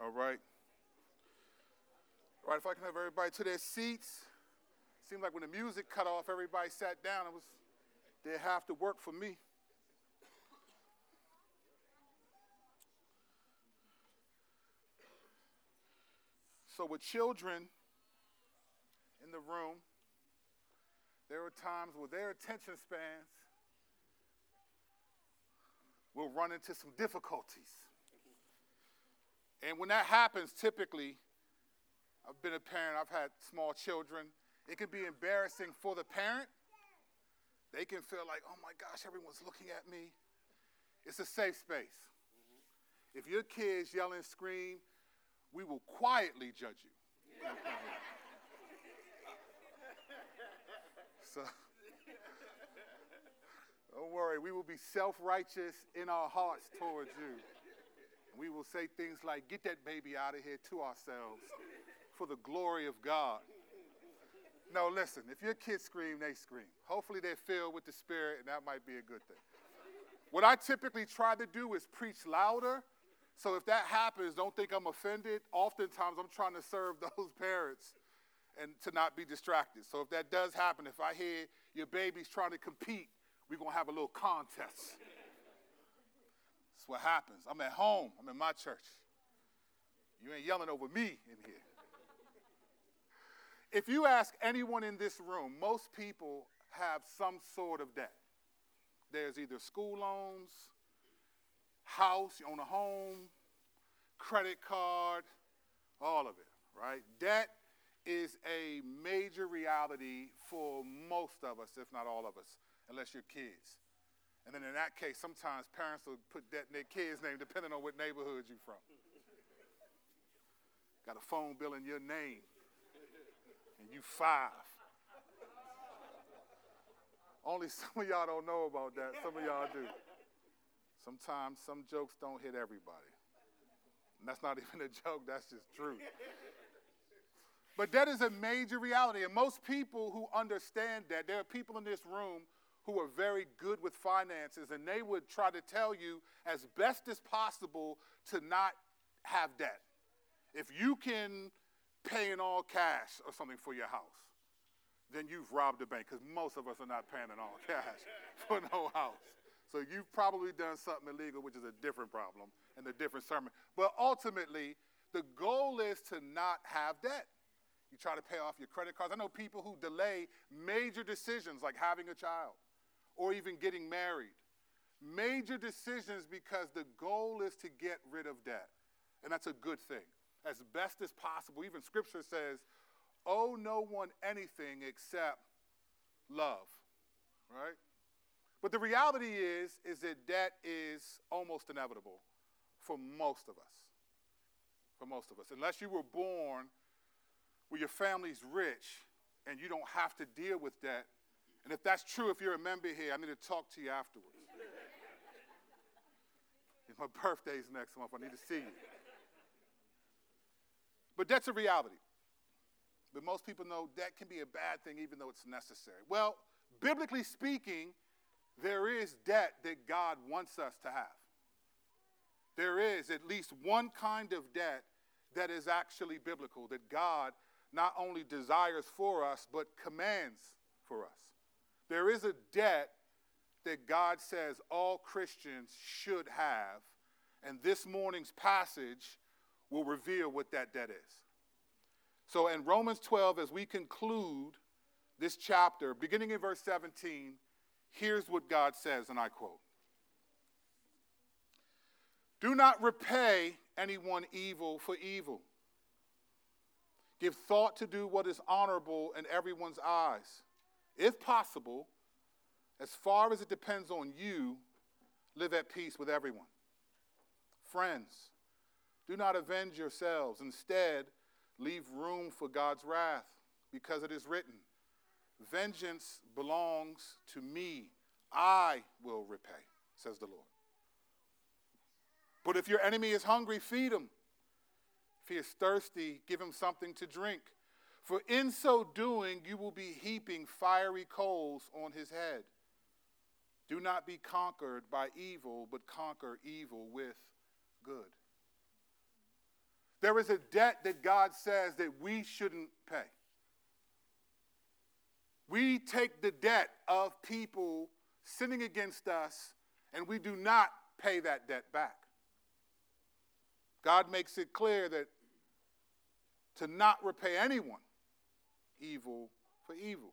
All right. All right, if I can have everybody to their seats. Seemed like when the music cut off, everybody sat down. It was they have to work for me. So with children in the room, there are times where their attention spans will run into some difficulties. And when that happens, typically, I've been a parent, I've had small children. It can be embarrassing for the parent. They can feel like, oh my gosh, everyone's looking at me. It's a safe space. If your kids yell and scream, we will quietly judge you. so, don't worry, we will be self righteous in our hearts towards you we will say things like, Get that baby out of here to ourselves for the glory of God. No, listen, if your kids scream, they scream. Hopefully they're filled with the Spirit, and that might be a good thing. What I typically try to do is preach louder. So if that happens, don't think I'm offended. Oftentimes I'm trying to serve those parents and to not be distracted. So if that does happen, if I hear your baby's trying to compete, we're going to have a little contest what happens. I'm at home, I'm in my church. You ain't yelling over me in here. If you ask anyone in this room, most people have some sort of debt. There's either school loans, house, you own a home, credit card, all of it, right? Debt is a major reality for most of us, if not all of us, unless you're kids. And then in that case, sometimes parents will put that in their kid's name depending on what neighborhood you're from. Got a phone bill in your name, and you five. Only some of y'all don't know about that. Some of y'all do. Sometimes some jokes don't hit everybody. And that's not even a joke, that's just truth. But that is a major reality. And most people who understand that, there are people in this room who are very good with finances, and they would try to tell you as best as possible to not have debt. If you can pay in all cash or something for your house, then you've robbed the bank because most of us are not paying in all cash for no house. So you've probably done something illegal, which is a different problem and a different sermon. But ultimately, the goal is to not have debt. You try to pay off your credit cards. I know people who delay major decisions like having a child or even getting married. Major decisions because the goal is to get rid of debt. And that's a good thing. As best as possible. Even scripture says, owe no one anything except love. Right? But the reality is, is that debt is almost inevitable for most of us. For most of us. Unless you were born where your family's rich and you don't have to deal with debt, and if that's true, if you're a member here, I need to talk to you afterwards. my birthday's next month. I need to see you. But that's a reality. But most people know that can be a bad thing even though it's necessary. Well, biblically speaking, there is debt that God wants us to have. There is at least one kind of debt that is actually biblical, that God not only desires for us, but commands for us. There is a debt that God says all Christians should have, and this morning's passage will reveal what that debt is. So in Romans 12, as we conclude this chapter, beginning in verse 17, here's what God says, and I quote Do not repay anyone evil for evil. Give thought to do what is honorable in everyone's eyes if possible, as far as it depends on you, live at peace with everyone. Friends, do not avenge yourselves. Instead, leave room for God's wrath, because it is written, Vengeance belongs to me. I will repay, says the Lord. But if your enemy is hungry, feed him. If he is thirsty, give him something to drink. For in so doing, you will be heaping fiery coals on his head. Do not be conquered by evil, but conquer evil with good. There is a debt that God says that we shouldn't pay. We take the debt of people sinning against us, and we do not pay that debt back. God makes it clear that to not repay anyone evil for evil.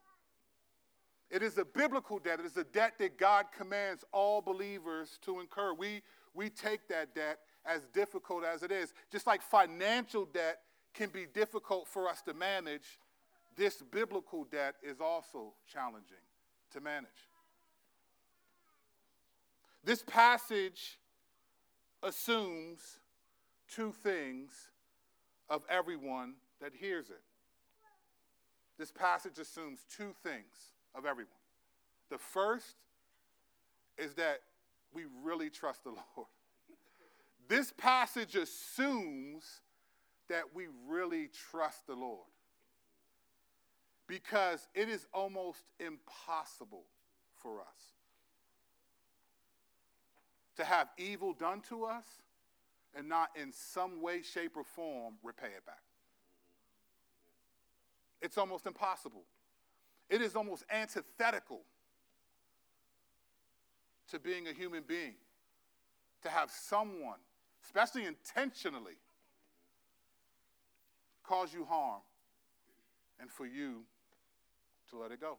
It is a biblical debt. It is a debt that God commands all believers to incur. We, we take that debt as difficult as it is. Just like financial debt can be difficult for us to manage, this biblical debt is also challenging to manage. This passage assumes two things of everyone that hears it. This passage assumes two things of everyone. The first is that we really trust the Lord. This passage assumes that we really trust the Lord because it is almost impossible for us to have evil done to us and not in some way, shape, or form repay it back. It's almost impossible. It is almost antithetical to being a human being to have someone, especially intentionally, cause you harm and for you to let it go.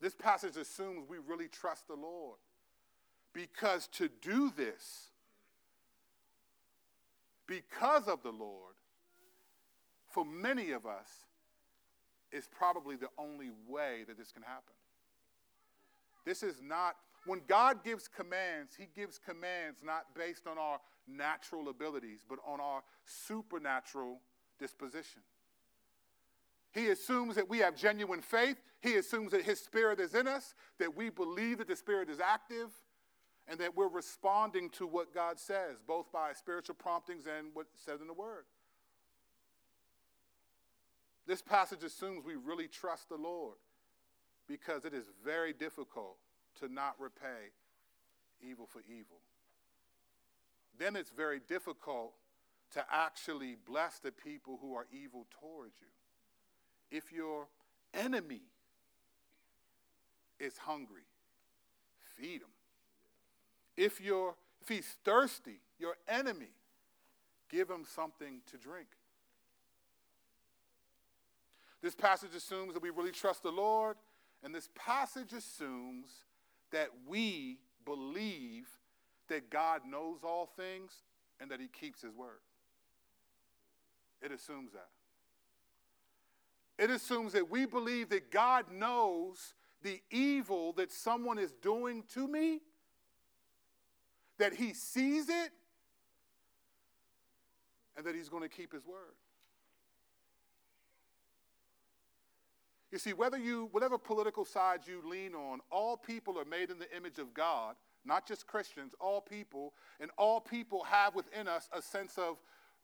This passage assumes we really trust the Lord because to do this, because of the Lord, for many of us, is probably the only way that this can happen. This is not, when God gives commands, He gives commands not based on our natural abilities, but on our supernatural disposition. He assumes that we have genuine faith. He assumes that His Spirit is in us, that we believe that the Spirit is active, and that we're responding to what God says, both by spiritual promptings and what's said in the Word. This passage assumes we really trust the Lord because it is very difficult to not repay evil for evil. Then it's very difficult to actually bless the people who are evil towards you. If your enemy is hungry, feed him. If, you're, if he's thirsty, your enemy, give him something to drink. This passage assumes that we really trust the Lord, and this passage assumes that we believe that God knows all things and that he keeps his word. It assumes that. It assumes that we believe that God knows the evil that someone is doing to me, that he sees it, and that he's going to keep his word. You see, whether you, whatever political side you lean on, all people are made in the image of God, not just Christians, all people, and all people have within us a sense of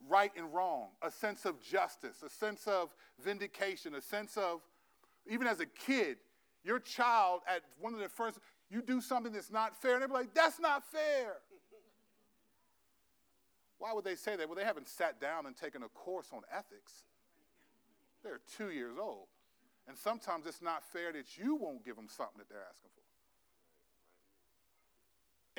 right and wrong, a sense of justice, a sense of vindication, a sense of, even as a kid, your child at one of the first, you do something that's not fair, and they're like, that's not fair. Why would they say that? Well, they haven't sat down and taken a course on ethics. They're two years old. And sometimes it's not fair that you won't give them something that they're asking for.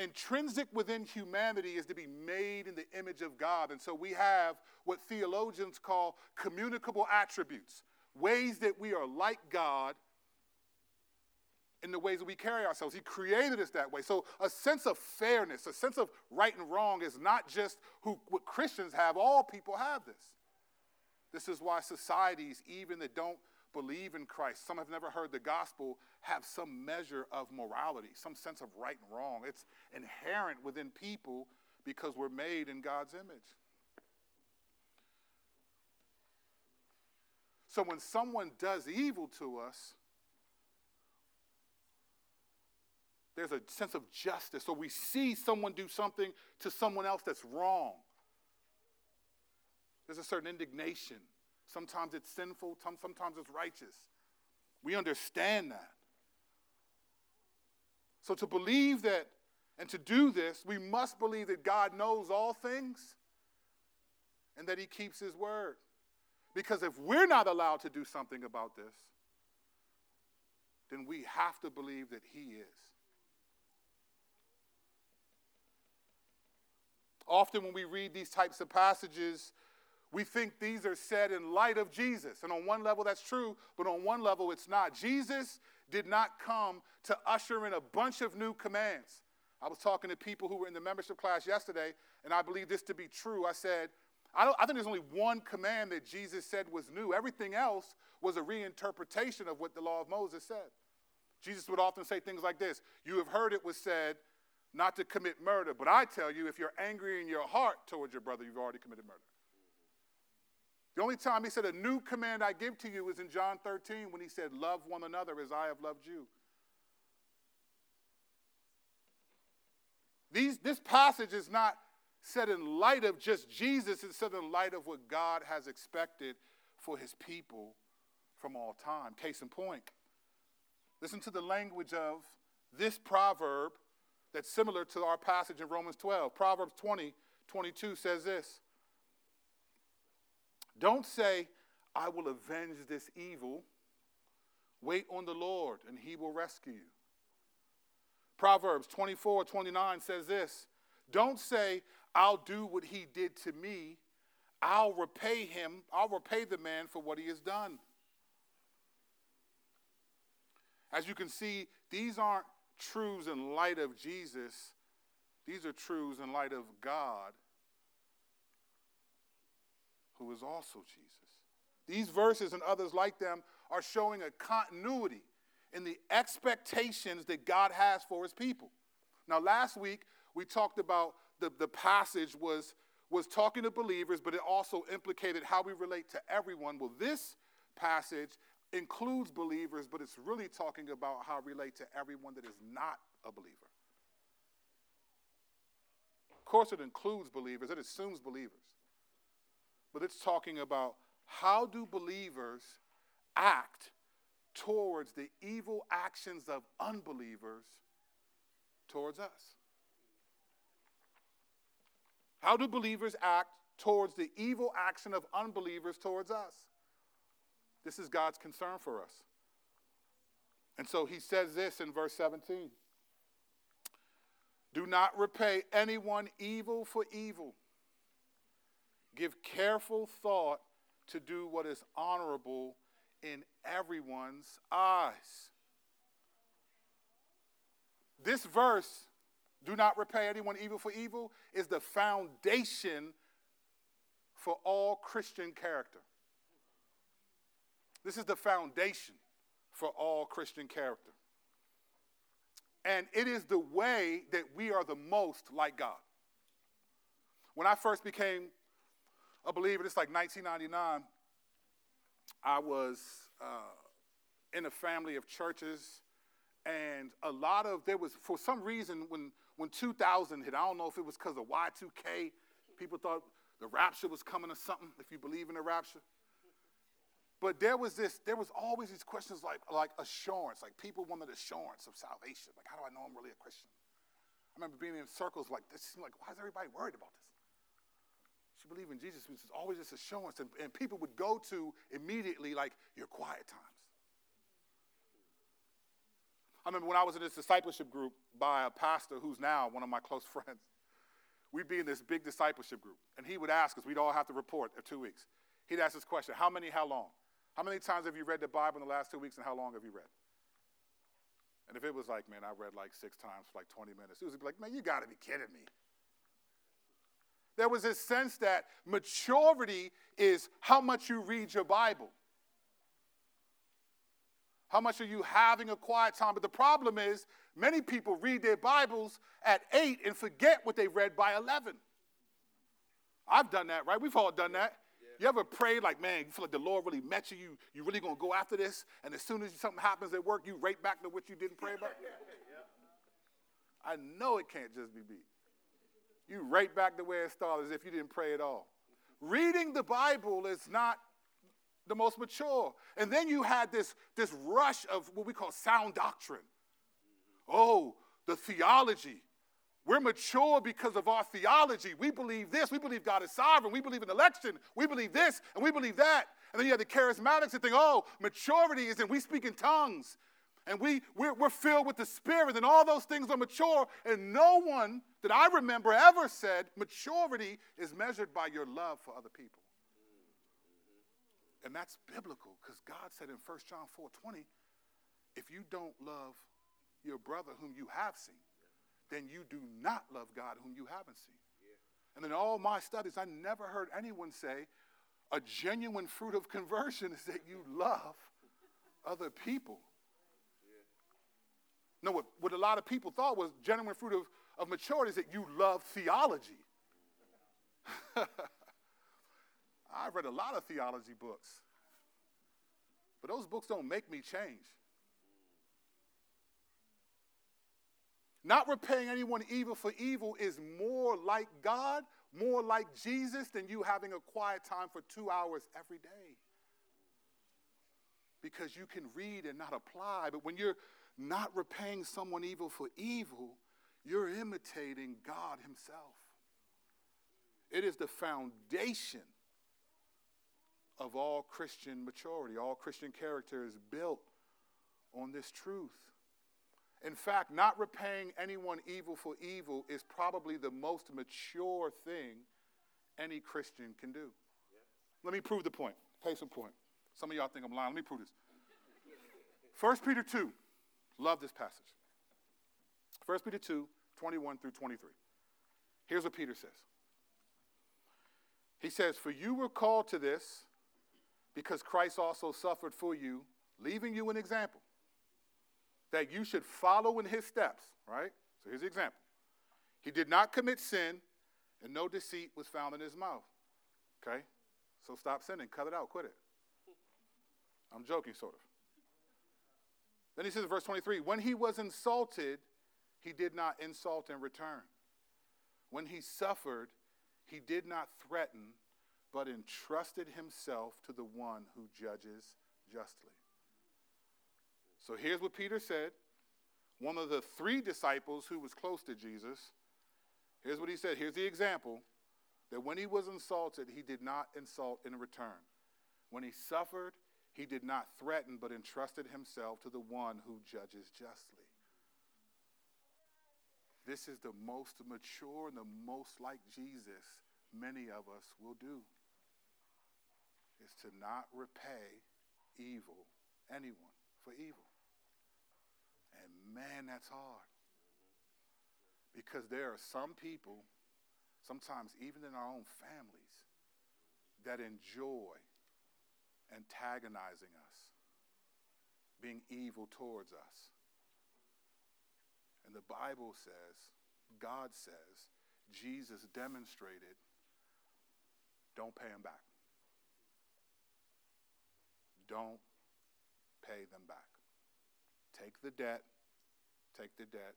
Intrinsic within humanity is to be made in the image of God. And so we have what theologians call communicable attributes, ways that we are like God in the ways that we carry ourselves. He created us that way. So a sense of fairness, a sense of right and wrong is not just who, what Christians have, all people have this. This is why societies, even that don't believe in Christ, some have never heard the gospel, have some measure of morality, some sense of right and wrong. It's inherent within people because we're made in God's image. So when someone does evil to us, there's a sense of justice. So we see someone do something to someone else that's wrong. There's a certain indignation. Sometimes it's sinful, sometimes it's righteous. We understand that. So to believe that And to do this, we must believe that God knows all things and that He keeps His word. Because if we're not allowed to do something about this, then we have to believe that He is. Often, when we read these types of passages, we think these are said in light of Jesus. And on one level, that's true, but on one level, it's not. Jesus did not come to usher in a bunch of new commands. I was talking to people who were in the membership class yesterday, and I believe this to be true. I said, I, I, think there's only one command that Jesus said was new. Everything else was a reinterpretation of what the law of Moses said. Jesus would often say things like this You have heard it was said not to commit murder, but I tell you, if you're angry in your heart towards your brother, you've already committed murder. The only time he said, A new command I give to you is in John 13 when he said, Love one another as I have loved you. These, this passage is not said in light of just Jesus, it's said in light of what God has expected for his people from all time. Case in point, listen to the language of this proverb that's similar to our passage in Romans 12. Proverbs 20, 22 says this Don't say, I will avenge this evil. Wait on the Lord, and he will rescue you. Proverbs 24, 29 says this Don't say, I'll do what he did to me. I'll repay him, I'll repay the man for what he has done. As you can see, these aren't truths in light of Jesus, these are truths in light of God, who is also Jesus. These verses and others like them are showing a continuity in the expectations that God has for his people. Now, last week we talked about the, the passage was, was talking to believers, but it also implicated how we relate to everyone. Well, this passage includes believers, but it's really talking about how we relate to everyone that is not a believer. Of course, it includes believers, it assumes believers. But it's talking about how do believers act towards the evil actions of unbelievers towards us? How do believers act towards the evil action of unbelievers towards us? This is God's concern for us. And so he says this in verse 17 Do not repay anyone evil for evil. Give careful thought to do what is honorable in everyone's eyes. This verse, do not repay anyone evil for evil, is the foundation for all Christian character. This is the foundation for all Christian character. And it is the way that we are the most like God. When I first became a believer, it's like 1999, I was uh, in a family of churches, and a lot of, there was, for some reason, when, when 2000 hit, I don't know if it was because of Y2K, people thought the rapture was coming or something, if you believe in the rapture. But there was this, there was always these questions like, like assurance, like people wanted assurance of salvation. Like, how do I know I'm really a Christian? I remember being in circles like this, like, why is everybody worried about this? You believe in Jesus, which is always this assurance. And, and people would go to immediately like your quiet times. I remember when I was in this discipleship group by a pastor who's now one of my close friends. We'd be in this big discipleship group, and he would ask us, we'd all have to report in two weeks. He'd ask this question How many, how long? How many times have you read the Bible in the last two weeks, and how long have you read? And if it was like, man, I read like six times for like 20 minutes, he was like, man, you got to be kidding me. There was this sense that maturity is how much you read your Bible. How much are you having a quiet time? But the problem is, many people read their Bibles at 8 and forget what they read by 11. I've done that, right? We've all done that. You ever prayed like, man, you feel like the Lord really met you, you, you really gonna go after this, and as soon as something happens at work, you right back to what you didn't pray about? I know it can't just be me. You right back to where it started as if you didn't pray at all. Reading the Bible is not the most mature. And then you had this, this rush of what we call sound doctrine. Oh, the theology We're mature because of our theology. We believe this. We believe God is sovereign. We believe in election. We believe this and we believe that. And then you have the charismatics that think, oh, maturity is in we speak in tongues and we, we're, we're filled with the Spirit, and all those things are mature. And no one that I remember ever said maturity is measured by your love for other people. And that's biblical because God said in 1 John 4 20, if you don't love your brother whom you have seen, then you do not love God whom you haven't seen. And in all my studies, I never heard anyone say a genuine fruit of conversion is that you love other people. No, what, what a lot of people thought was genuine fruit of, of maturity is that you love theology. I've read a lot of theology books, but those books don't make me change. Not repaying anyone evil for evil is more like God, more like Jesus than you having a quiet time for two hours every day. Because you can read and not apply. But when you're not repaying someone evil for evil, you're imitating God Himself. It is the foundation of all Christian maturity. All Christian character is built on this truth. In fact, not repaying anyone evil for evil is probably the most mature thing any Christian can do. Let me prove the point. Case in point. Some of y'all think I'm lying. Let me prove this. 1 Peter 2. Love this passage. 1 Peter 2, 21 through 23. Here's what Peter says. He says, For you were called to this because Christ also suffered for you, leaving you an example that you should follow in his steps, right? So here's the example. He did not commit sin, and no deceit was found in his mouth. Okay? So stop sinning. Cut it out. Quit it. I'm joking, sort of. Then he says in verse 23 When he was insulted, he did not insult in return. When he suffered, he did not threaten, but entrusted himself to the one who judges justly. So here's what Peter said. One of the three disciples who was close to Jesus, here's what he said. Here's the example that when he was insulted, he did not insult in return. When he suffered, he did not threaten, but entrusted himself to the one who judges justly. This is the most mature and the most like Jesus many of us will do. Is to not repay evil, anyone, for evil. Man, that's hard. Because there are some people, sometimes even in our own families, that enjoy antagonizing us, being evil towards us. And the Bible says, God says, Jesus demonstrated, don't pay them back. Don't pay them back. Take the debt, take the debt.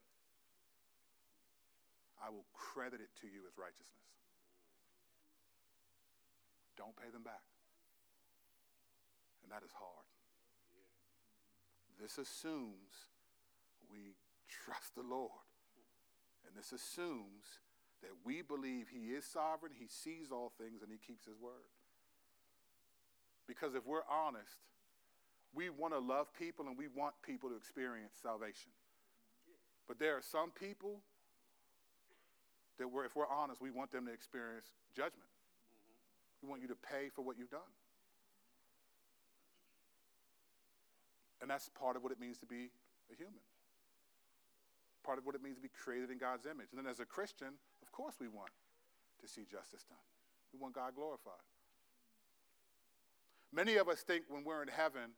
I will credit it to you as righteousness. Don't pay them back. And that is hard. This assumes we trust the Lord. And this assumes that we believe He is sovereign, He sees all things, and He keeps His word. Because if we're honest, we want to love people and we want people to experience salvation. But there are some people that, we're, if we're honest, we want them to experience judgment. Mm-hmm. We want you to pay for what you've done. And that's part of what it means to be a human. Part of what it means to be created in God's image. And then as a Christian, of course we want to see justice done. We want God glorified. Many of us think when we're in heaven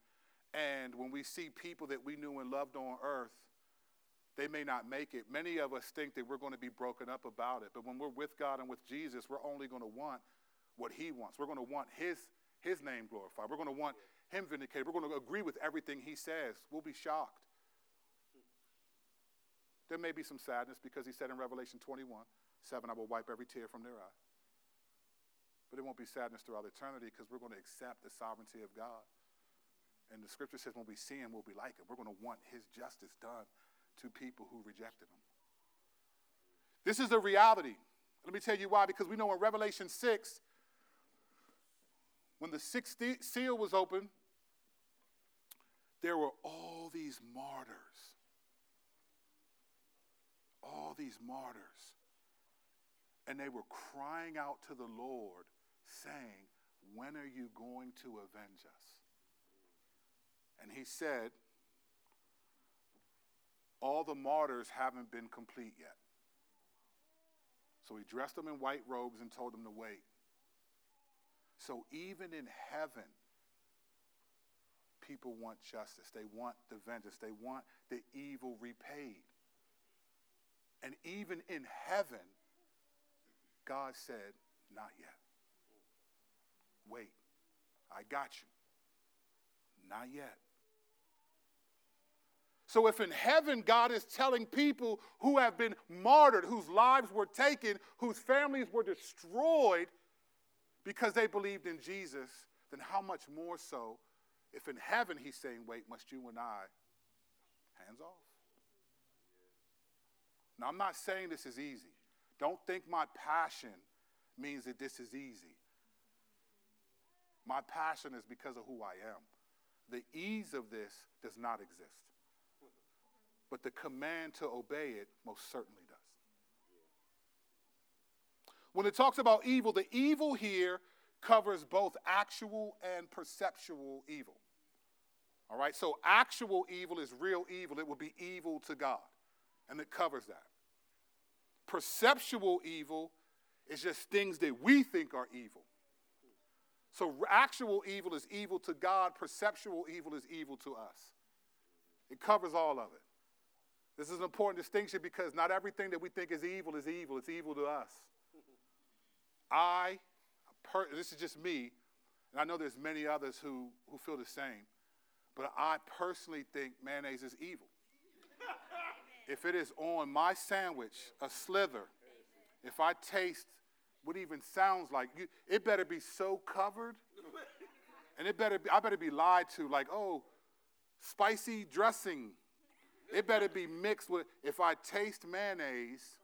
and when we see people that we knew and loved on earth, they may not make it. Many of us think that we're going to be broken up about it. But when we're with God and with Jesus, we're only going to want what He wants. We're going to want His, his name glorified. We're going to want him vindicated. We're going to agree with everything he says. We'll be shocked. There may be some sadness because he said in Revelation 21 7, I will wipe every tear from their eye. But it won't be sadness throughout eternity because we're going to accept the sovereignty of God. And the scripture says when we see him, we'll be like him. We're going to want his justice done to people who rejected him. This is a reality. Let me tell you why. Because we know in Revelation 6, when the sixth seal was opened, there were all these martyrs. All these martyrs. And they were crying out to the Lord, saying, When are you going to avenge us? And he said, All the martyrs haven't been complete yet. So he dressed them in white robes and told them to wait. So even in heaven, people want justice. They want the vengeance. They want the evil repaid. And even in heaven, God said, Not yet. Wait, I got you. Not yet. So, if in heaven God is telling people who have been martyred, whose lives were taken, whose families were destroyed because they believed in Jesus, then how much more so if in heaven he's saying, Wait, must you and I hands off? Now, I'm not saying this is easy. Don't think my passion means that this is easy. My passion is because of who I am. The ease of this does not exist but the command to obey it most certainly does. When it talks about evil, the evil here covers both actual and perceptual evil. All right, so actual evil is real evil, it would be evil to God, and it covers that. Perceptual evil is just things that we think are evil. So, actual evil is evil to God, perceptual evil is evil to us. It covers all of it. This is an important distinction because not everything that we think is evil is evil. It's evil to us. I, per, this is just me, and I know there's many others who, who feel the same, but I personally think mayonnaise is evil. if it is on my sandwich, a slither, if I taste what even sounds like, you, it better be so covered, and it better be, I better be lied to, like, oh, spicy dressing it better be mixed with, if I taste mayonnaise,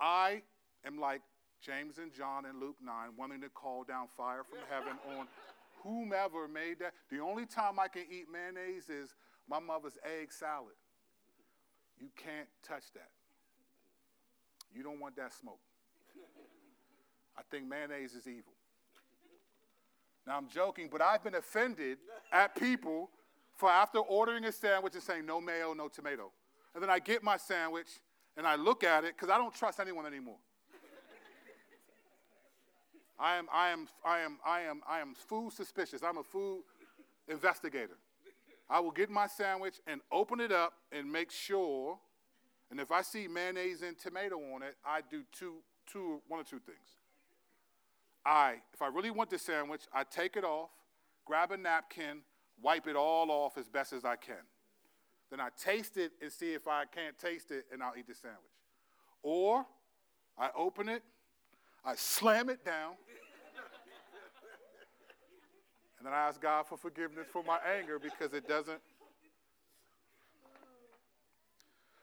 I am like James and John in Luke 9, wanting to call down fire from heaven on whomever made that. The only time I can eat mayonnaise is my mother's egg salad. You can't touch that. You don't want that smoke. I think mayonnaise is evil. Now I'm joking, but I've been offended at people for after ordering a sandwich and saying no mayo, no tomato. And then I get my sandwich and I look at it because I don't trust anyone anymore. I am, I am, I am, I am, I am food suspicious. I'm a food investigator. I will get my sandwich and open it up and make sure. And if I see mayonnaise and tomato on it, I do two, two, one or two things. I, if I really want the sandwich, I take it off, grab a napkin, wipe it all off as best as I can. Then I taste it and see if I can't taste it, and I'll eat the sandwich. Or I open it, I slam it down, and then I ask God for forgiveness for my anger because it doesn't.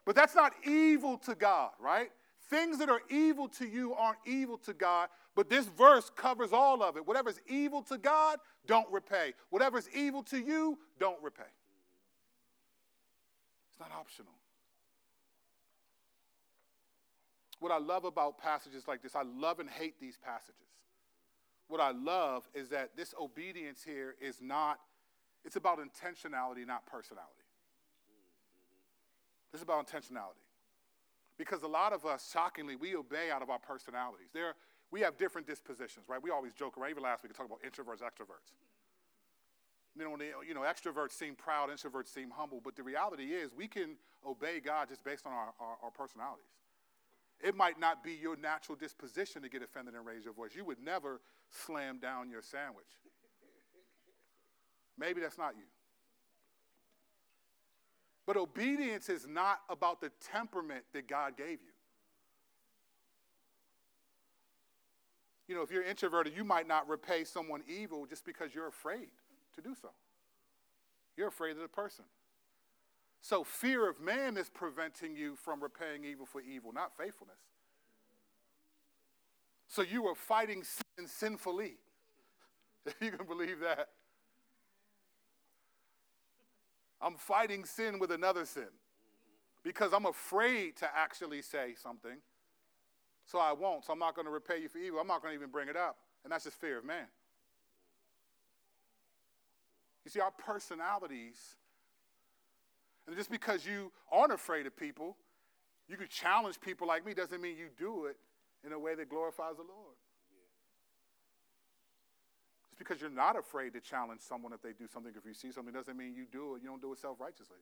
But that's not evil to God, right? Things that are evil to you aren't evil to God, but this verse covers all of it. Whatever's evil to God, don't repay. Whatever's evil to you, don't repay. It's not optional. What I love about passages like this, I love and hate these passages. What I love is that this obedience here is not, it's about intentionality, not personality. This is about intentionality. Because a lot of us, shockingly, we obey out of our personalities. There, we have different dispositions, right? We always joke around. Even last week, we talked about introverts, extroverts. You know, they, you know, extroverts seem proud, introverts seem humble, but the reality is we can obey God just based on our, our, our personalities. It might not be your natural disposition to get offended and raise your voice. You would never slam down your sandwich. Maybe that's not you. But obedience is not about the temperament that God gave you. You know, if you're introverted, you might not repay someone evil just because you're afraid to do so. You're afraid of the person. So fear of man is preventing you from repaying evil for evil, not faithfulness. So you are fighting sin sinfully. If you can believe that. I'm fighting sin with another sin because I'm afraid to actually say something. So I won't. So I'm not going to repay you for evil. I'm not going to even bring it up. And that's just fear of man. You see, our personalities, and just because you aren't afraid of people, you can challenge people like me, doesn't mean you do it in a way that glorifies the Lord. Just because you're not afraid to challenge someone if they do something, if you see something, doesn't mean you do it. You don't do it self righteously.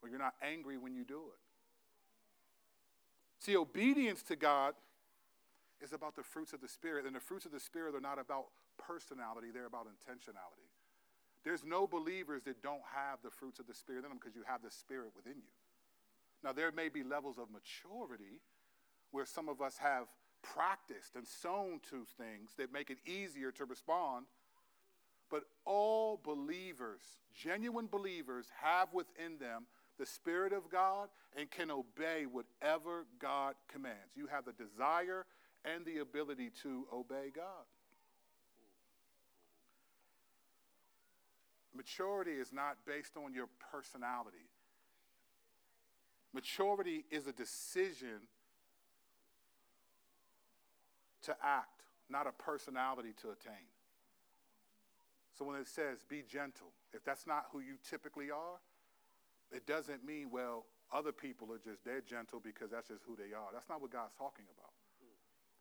Or you're not angry when you do it. See, obedience to God is about the fruits of the Spirit, and the fruits of the Spirit are not about personality, they're about intentionality. There's no believers that don't have the fruits of the Spirit in them because you have the Spirit within you. Now, there may be levels of maturity where some of us have practiced and sown to things that make it easier to respond. But all believers, genuine believers, have within them the Spirit of God and can obey whatever God commands. You have the desire and the ability to obey God. Maturity is not based on your personality. Maturity is a decision to act, not a personality to attain. So when it says be gentle, if that's not who you typically are, it doesn't mean, well, other people are just, they're gentle because that's just who they are. That's not what God's talking about.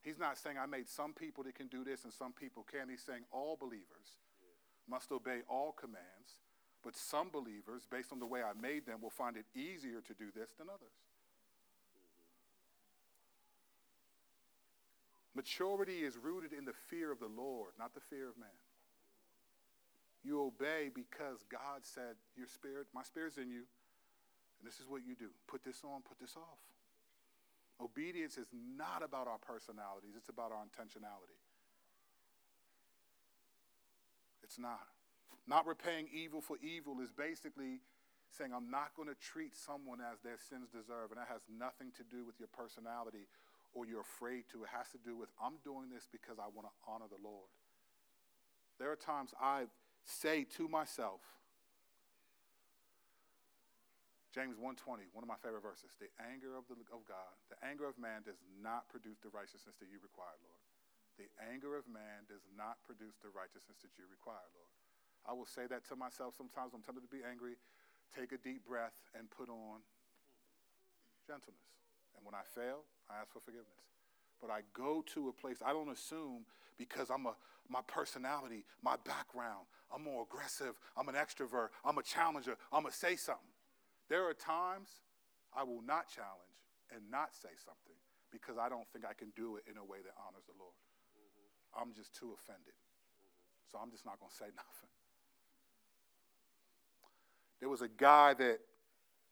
He's not saying I made some people that can do this and some people can. He's saying all believers must obey all commands, but some believers, based on the way I made them, will find it easier to do this than others. Maturity is rooted in the fear of the Lord, not the fear of man. You obey because God said, Your spirit, my spirit's in you, and this is what you do. Put this on, put this off. Obedience is not about our personalities, it's about our intentionality. It's not. Not repaying evil for evil is basically saying, I'm not going to treat someone as their sins deserve. And that has nothing to do with your personality or you're afraid to. It has to do with, I'm doing this because I want to honor the Lord. There are times I say to myself, James 1:20, one of my favorite verses. The anger of, the, of God, the anger of man does not produce the righteousness that you require, Lord. The anger of man does not produce the righteousness that you require, Lord. I will say that to myself sometimes I'm tempted to be angry. Take a deep breath and put on gentleness. And when I fail, I ask for forgiveness. But I go to a place, I don't assume because I'm a my personality, my background, I'm more aggressive, I'm an extrovert, I'm a challenger, I'm gonna say something. There are times I will not challenge and not say something because I don't think I can do it in a way that honors the Lord. Mm-hmm. I'm just too offended. Mm-hmm. So I'm just not going to say nothing. There was a guy that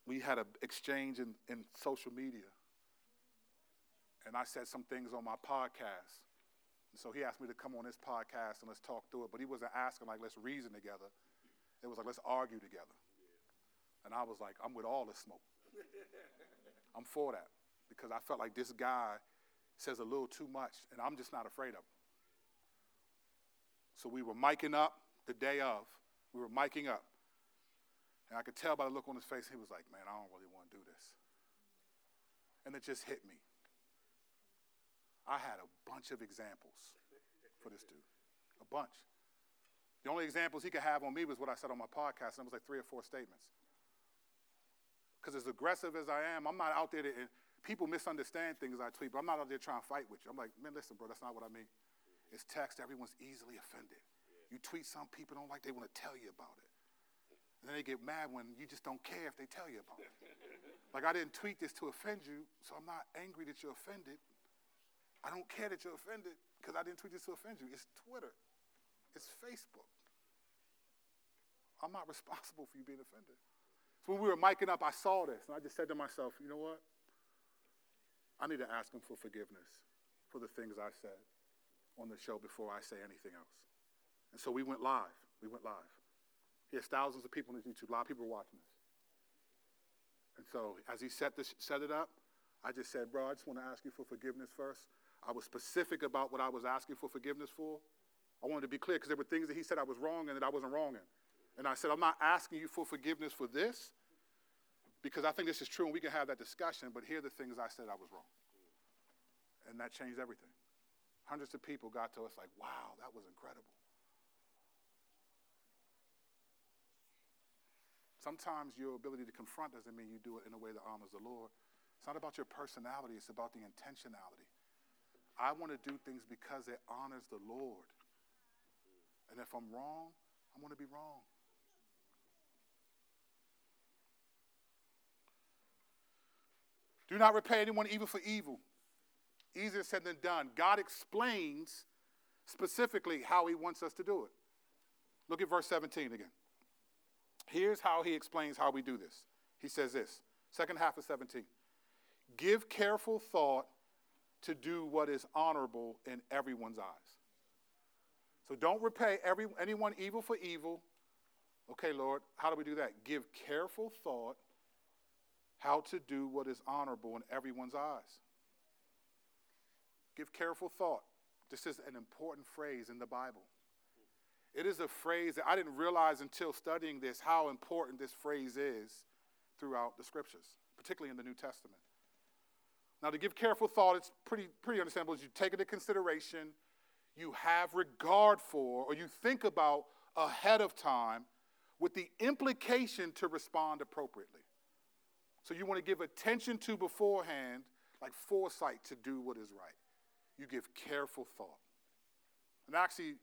we had an exchange in, in social media. And I said some things on my podcast. And so he asked me to come on his podcast and let's talk through it. But he wasn't asking, like, let's reason together. It was like, let's argue together. And I was like, I'm with all the smoke. I'm for that because I felt like this guy says a little too much, and I'm just not afraid of him. So we were miking up the day of. We were miking up. And I could tell by the look on his face, he was like, Man, I don't really want to do this. And it just hit me. I had a bunch of examples for this dude. A bunch. The only examples he could have on me was what I said on my podcast, and it was like three or four statements. Because as aggressive as I am, I'm not out there to, people misunderstand things I tweet, but I'm not out there trying to fight with you. I'm like, man, listen, bro, that's not what I mean. It's text, everyone's easily offended. You tweet some people don't like, they want to tell you about it. And then they get mad when you just don't care if they tell you about it. like, I didn't tweet this to offend you, so I'm not angry that you're offended. I don't care that you're offended because I didn't tweet this to offend you. It's Twitter, it's Facebook. I'm not responsible for you being offended. When we were miking up, I saw this, and I just said to myself, you know what? I need to ask him for forgiveness for the things I said on the show before I say anything else. And so we went live. We went live. He has thousands of people on his YouTube. A lot of people are watching this. And so as he set, this, set it up, I just said, bro, I just want to ask you for forgiveness first. I was specific about what I was asking for forgiveness for. I wanted to be clear because there were things that he said I was wrong in that I wasn't wrong in. And I said, I'm not asking you for forgiveness for this because I think this is true and we can have that discussion, but here are the things I said I was wrong. And that changed everything. Hundreds of people got to us like, wow, that was incredible. Sometimes your ability to confront doesn't mean you do it in a way that honors the Lord. It's not about your personality, it's about the intentionality. I want to do things because it honors the Lord. And if I'm wrong, I want to be wrong. Do not repay anyone evil for evil. Easier said than done. God explains specifically how he wants us to do it. Look at verse 17 again. Here's how he explains how we do this. He says this, second half of 17. Give careful thought to do what is honorable in everyone's eyes. So don't repay every, anyone evil for evil. Okay, Lord, how do we do that? Give careful thought how to do what is honorable in everyone's eyes. Give careful thought. This is an important phrase in the Bible. It is a phrase that I didn't realize until studying this how important this phrase is throughout the scriptures, particularly in the New Testament. Now, to give careful thought, it's pretty, pretty understandable. You take into consideration, you have regard for, or you think about ahead of time with the implication to respond appropriately. So you want to give attention to beforehand, like foresight to do what is right. You give careful thought. And I actually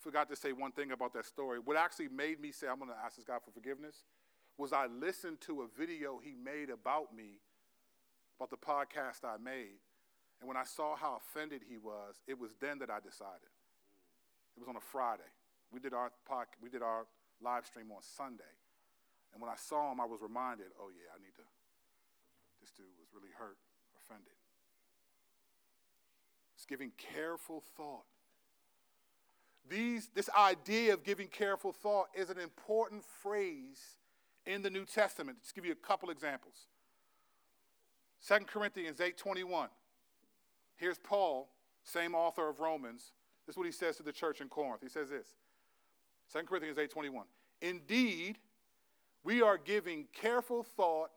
forgot to say one thing about that story. What actually made me say, I'm going to ask this guy for forgiveness, was I listened to a video he made about me about the podcast I made. And when I saw how offended he was, it was then that I decided. It was on a Friday. We did our pod, we did our live stream on Sunday. And when I saw him, I was reminded, oh yeah, I need to. This dude was really hurt, offended. It's giving careful thought. These, this idea of giving careful thought is an important phrase in the New Testament. Let's give you a couple examples. 2 Corinthians 8:21. Here's Paul, same author of Romans. This is what he says to the church in Corinth. He says this. 2 Corinthians 8:21. Indeed, we are giving careful thought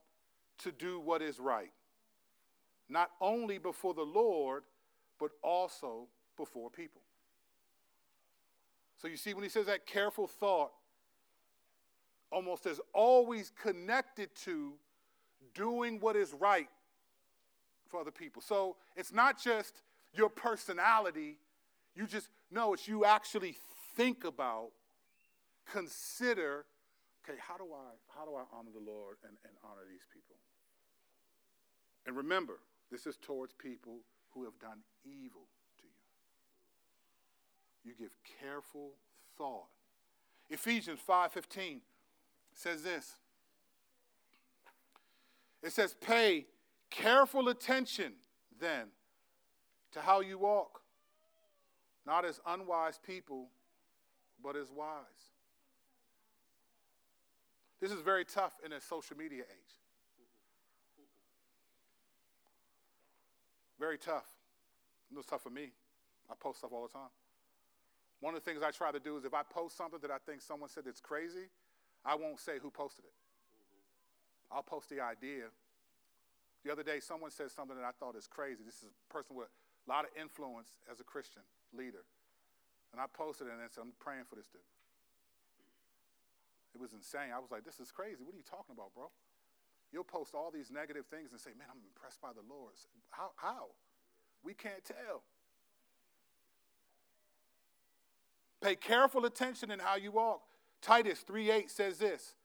to do what is right, not only before the Lord, but also before people. So you see, when he says that careful thought, almost is always connected to doing what is right for other people. So it's not just your personality, you just, no, it's you actually think about, consider, okay, how do I, how do I honor the Lord and, and honor these people? And remember, this is towards people who have done evil to you. You give careful thought. Ephesians 5:15 says this. It says, pay Careful attention, then, to how you walk, not as unwise people, but as wise. This is very tough in a social media age. Very tough. It was tough for me. I post stuff all the time. One of the things I try to do is if I post something that I think someone said that's crazy, I won't say who posted it. I'll post the idea the other day, someone said something that I thought is crazy. This is a person with a lot of influence as a Christian leader. And I posted it and I said, I'm praying for this dude. It was insane. I was like, this is crazy. What are you talking about, bro? You'll post all these negative things and say, man, I'm impressed by the Lord. How? How? We can't tell. Pay careful attention in how you walk. Titus 3:8 says this.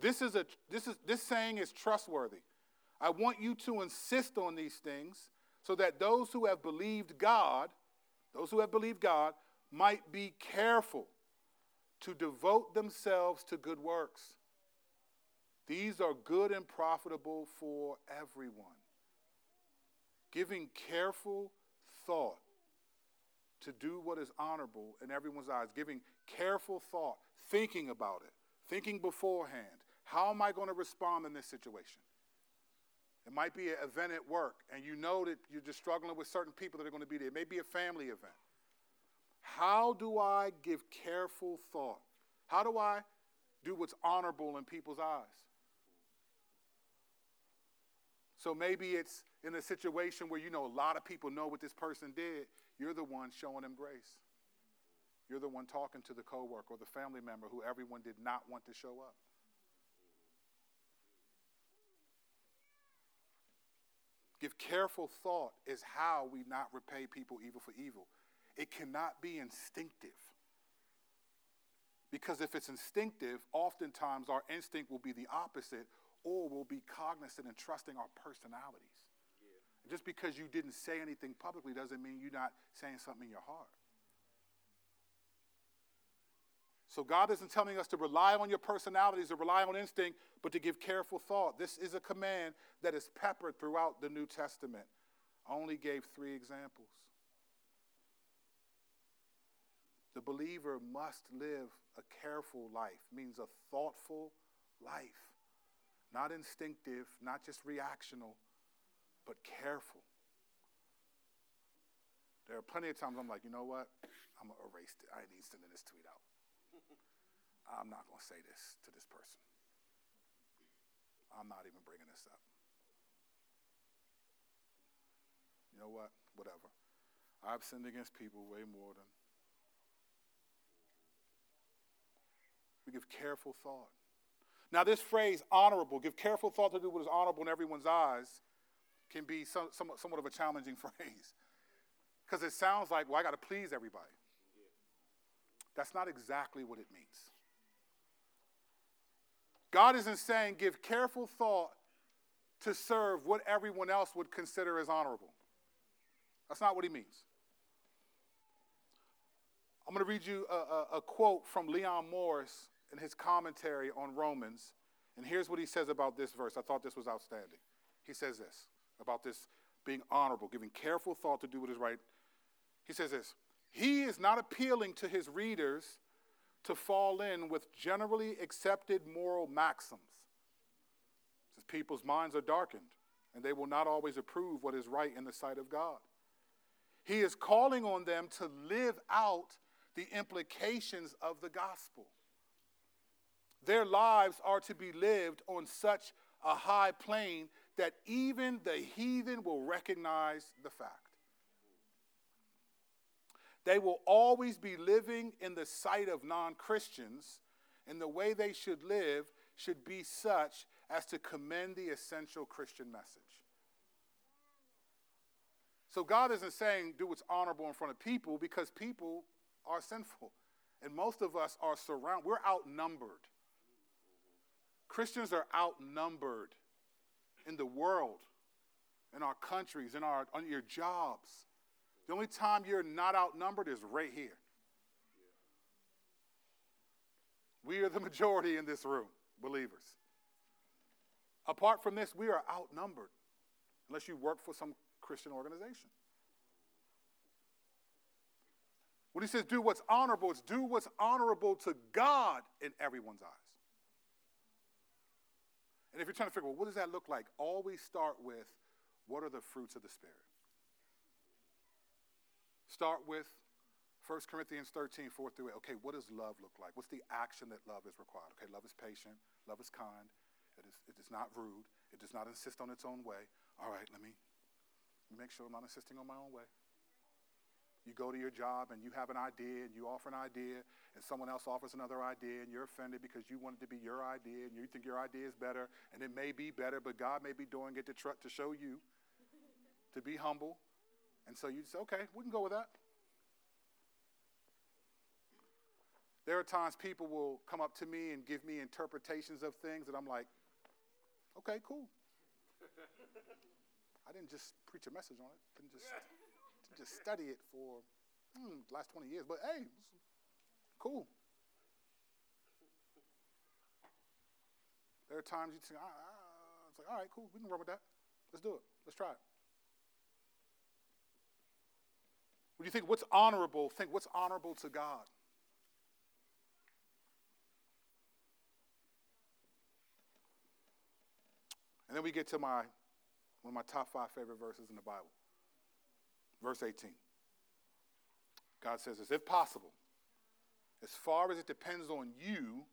This is a this is this saying is trustworthy. I want you to insist on these things so that those who have believed God, those who have believed God, might be careful to devote themselves to good works. These are good and profitable for everyone. Giving careful thought to do what is honorable in everyone's eyes, giving careful thought, thinking about it, thinking beforehand. How am I going to respond in this situation? It might be an event at work, and you know that you're just struggling with certain people that are going to be there. It may be a family event. How do I give careful thought? How do I do what's honorable in people's eyes? So maybe it's in a situation where you know a lot of people know what this person did. You're the one showing them grace. You're the one talking to the coworker or the family member who everyone did not want to show up. Give careful thought is how we not repay people evil for evil. It cannot be instinctive. Because if it's instinctive, oftentimes our instinct will be the opposite, or we'll be cognizant and trusting our personalities. Yeah. Just because you didn't say anything publicly doesn't mean you're not saying something in your heart. So God isn't telling us to rely on your personalities or rely on instinct, but to give careful thought. This is a command that is peppered throughout the New Testament. I only gave three examples. The believer must live a careful life, means a thoughtful life. Not instinctive, not just reactional, but careful. There are plenty of times I'm like, you know what? I'm going to erase it. I need to sending this tweet out. I'm not going to say this to this person. I'm not even bringing this up. You know what? Whatever. I've sinned against people way more than. We give careful thought. Now, this phrase, honorable, give careful thought to do what is honorable in everyone's eyes, can be some, somewhat, somewhat of a challenging phrase. Because it sounds like, well, I got to please everybody. That's not exactly what it means. God isn't saying give careful thought to serve what everyone else would consider as honorable. That's not what he means. I'm going to read you a, a, a, quote from Leon Morris in his commentary on Romans. And here's what he says about this verse. I thought this was outstanding. He says this about this being honorable, giving careful thought to do what is right. He says this He is not appealing to his readers to fall in with generally accepted moral maxims. Says people's minds are darkened, and they will not always approve what is right in the sight of God. He is calling on them to live out the implications of the gospel. Their lives are to be lived on such a high plane that even the heathen will recognize the fact. They will always be living in the sight of non Christians, and the way they should live should be such as to commend the essential Christian message. So God isn't saying do what's honorable in front of people because people are sinful. And most of us are surrounded, we're outnumbered. Christians are outnumbered in the world, in our countries, in our on your jobs. The only time you're not outnumbered is right here. We are the majority in this room, believers. Apart from this, we are outnumbered unless you work for some Christian organization. When he says do what's honorable, it's do what's honorable to God in everyone's eyes. And if you're trying to figure out well, what does that look like, always start with what are the fruits of the Spirit? Start with 1 Corinthians 13, 4 through 8. Okay, what does love look like? What's the action that love is required? Okay, love is patient, love is kind, it is, it is not rude, it does not insist on its own way. All right, let me make sure I'm not insisting on my own way. You go to your job and you have an idea and you offer an idea and someone else offers another idea and you're offended because you want it to be your idea and you think your idea is better and it may be better, but God may be doing it to, tr- to show you to be humble and so you say, okay, we can go with that. There are times people will come up to me and give me interpretations of things that I'm like, okay, cool. I didn't just preach a message on it. Didn't just, just study it for hmm, last 20 years. But hey, cool. There are times you say, ah, ah, it's like, all right, cool, we can run with that. Let's do it. Let's try it. When you think what's honorable, think what's honorable to God. And then we get to my One of my top five favorite verses in the Bible. Verse 18. God says this if possible, as far as it depends on you,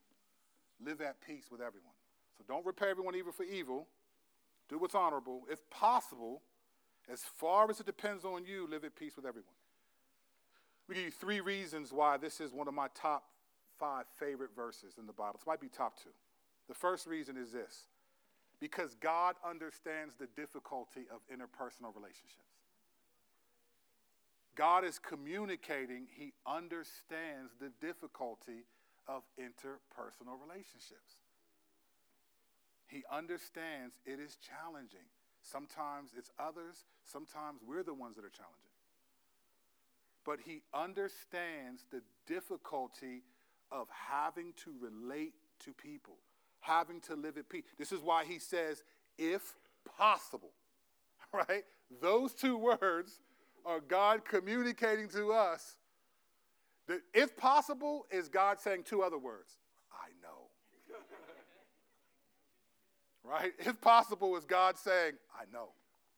live at peace with everyone. So don't repay everyone evil for evil. Do what's honorable. If possible, as far as it depends on you, live at peace with everyone. We give you three reasons why this is one of my top five favorite verses in the Bible. This might be top two. The first reason is this because God understands the difficulty of interpersonal relationships. God is communicating, He understands the difficulty of interpersonal relationships. He understands it is challenging. Sometimes it's others, sometimes we're the ones that are challenging. But He understands the difficulty of having to relate to people, having to live at peace. This is why He says, if possible, right? Those two words are God communicating to us that if possible is God saying two other words I know. right? If possible is God saying, I know.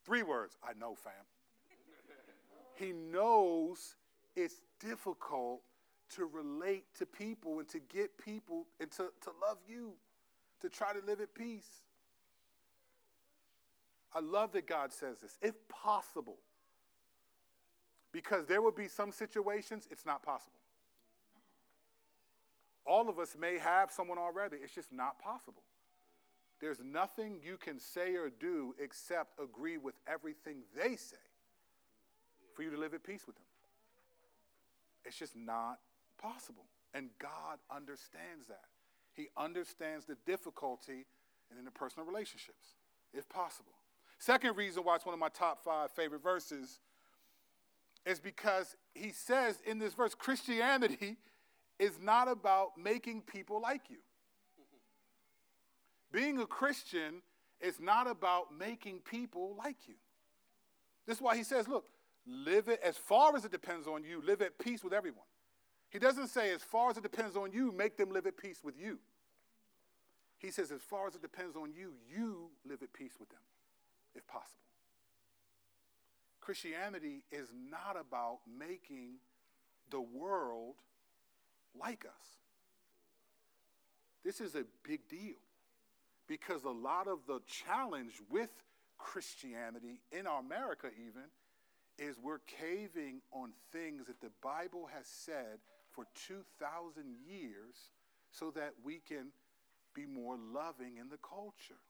Three words I know, fam. he knows it's difficult to relate to people and to get people and to, to love you, to try to live at peace. I love that God says this. If possible, because there will be some situations it's not possible. All of us may have someone already, it's just not possible. There's nothing you can say or do except agree with everything they say for you to live at peace with them. It's just not possible. And God understands that. He understands the difficulty in interpersonal relationships, if possible. Second reason why it's one of my top five favorite verses is because he says in this verse Christianity is not about making people like you. Being a Christian is not about making people like you. This is why he says, look, live it as far as it depends on you, live at peace with everyone. He doesn't say, as far as it depends on you, make them live at peace with you. He says, as far as it depends on you, you live at peace with them, if possible. Christianity is not about making the world like us. This is a big deal because a lot of the challenge with Christianity in America, even, is we're caving on things that the Bible has said for 2,000 years so that we can be more loving in the culture.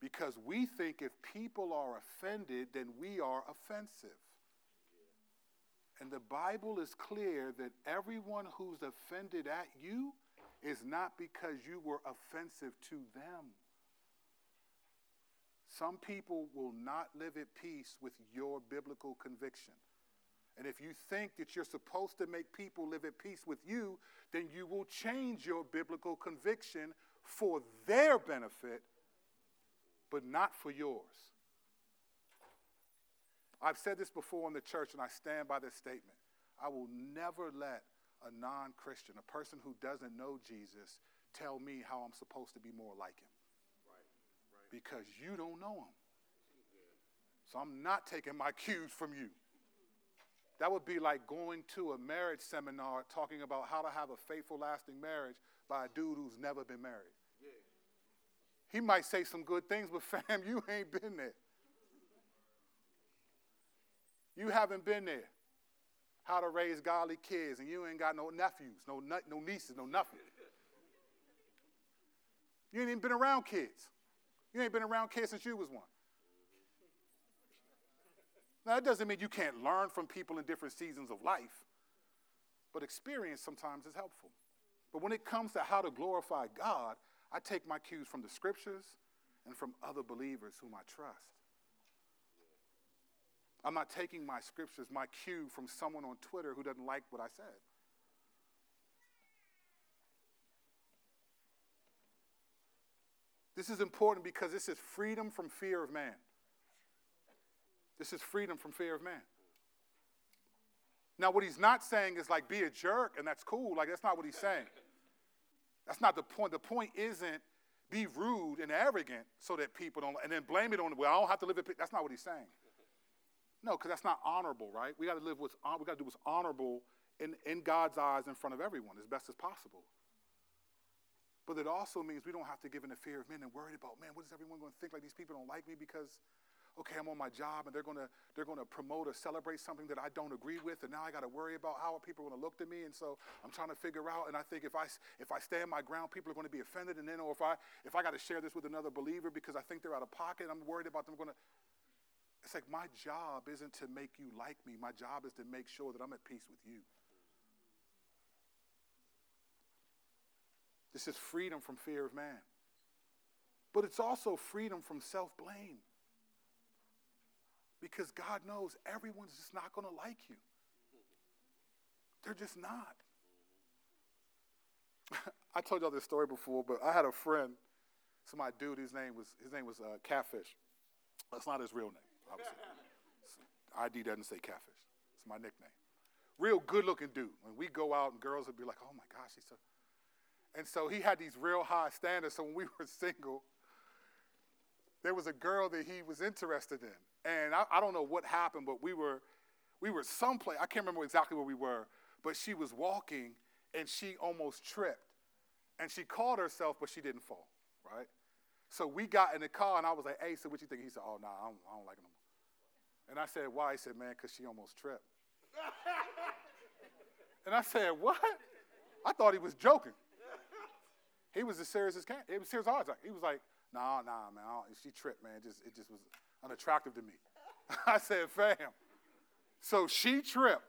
Because we think if people are offended, then we are offensive. And the Bible is clear that everyone who's offended at you is not because you were offensive to them. Some people will not live at peace with your biblical conviction. And if you think that you're supposed to make people live at peace with you, then you will change your biblical conviction for their benefit but not for yours. I've said this before in the church, and I stand by this statement. I will never let a non Christian, a person who doesn't know Jesus, tell me how I'm supposed to be more like him. Right, right. Because you don't know him. So I'm not taking my cues from you. That would be like going to a marriage seminar talking about how to have a faithful, lasting marriage by a dude who's never been married. He might say some good things, but fam, you ain't been there. You haven't been there. How to raise godly kids, and you ain't got no nephews, no, no nieces, no nothing. You ain't even been around kids. You ain't been around kids since you was one. Now, that doesn't mean you can't learn from people in different seasons of life, but experience sometimes is helpful. But when it comes to how to glorify God, I take my cues from the scriptures and from other believers whom I trust. I'm not taking my scriptures, my cue from someone on Twitter who doesn't like what I said. This is important because this is freedom from fear of man. This is freedom from fear of man. Now, what he's not saying is like be a jerk and that's cool. Like, that's not what he's saying. That's not the point. The point isn't be rude and arrogant so that people don't, and then blame it on, the well, I don't have to live it. That's not what he's saying. No, because that's not honorable, right? We got to live what's, uh, we got to do what's honorable in, in God's eyes in front of everyone as best as possible. But it also means we don't have to give in the fear of men and worried about, man, what is everyone going to think? Like these people don't like me because okay, I'm on my job and they're gonna they're gonna promote or celebrate something that I don't agree with, and now I got to worry about how people are gonna look to me, and so I'm trying to figure out. And I think if I if I stand my ground, people are to be offended, and then or if I if I got to share this with another believer because I think they're out of pocket, I'm worried about them to. It's like my job isn't to make you like me. My job is to make sure that I'm at peace with you. This is freedom from fear of man. But it's also freedom from self blame. Because God knows everyone's just not going to like you. They're just not. I told y'all this story before, but I had a friend, so my dude, his name was his name was uh, Catfish. That's not his real name, obviously. ID doesn't say Catfish. It's my nickname. Real good-looking dude. When we go out, and girls would be like, "Oh my gosh, he's so." And so he had these real high standards. So when we were single, there was a girl that he was interested in. And I, I don't know what happened, but we were, we were someplace, I can't remember exactly where we were, but she was walking and she almost tripped. And she caught herself, but she didn't fall, right? So we got in the car and I was like, hey, so what you think? He said, oh, no, nah, I, don't, I don't like him." And I said, why? He said, man, because she almost tripped. and I said, what? I thought he was joking. He was as serious as can. It was serious as hard. He was like, nah, nah, man. She tripped, man. Just, it just was unattractive to me. I said, fam. So she tripped.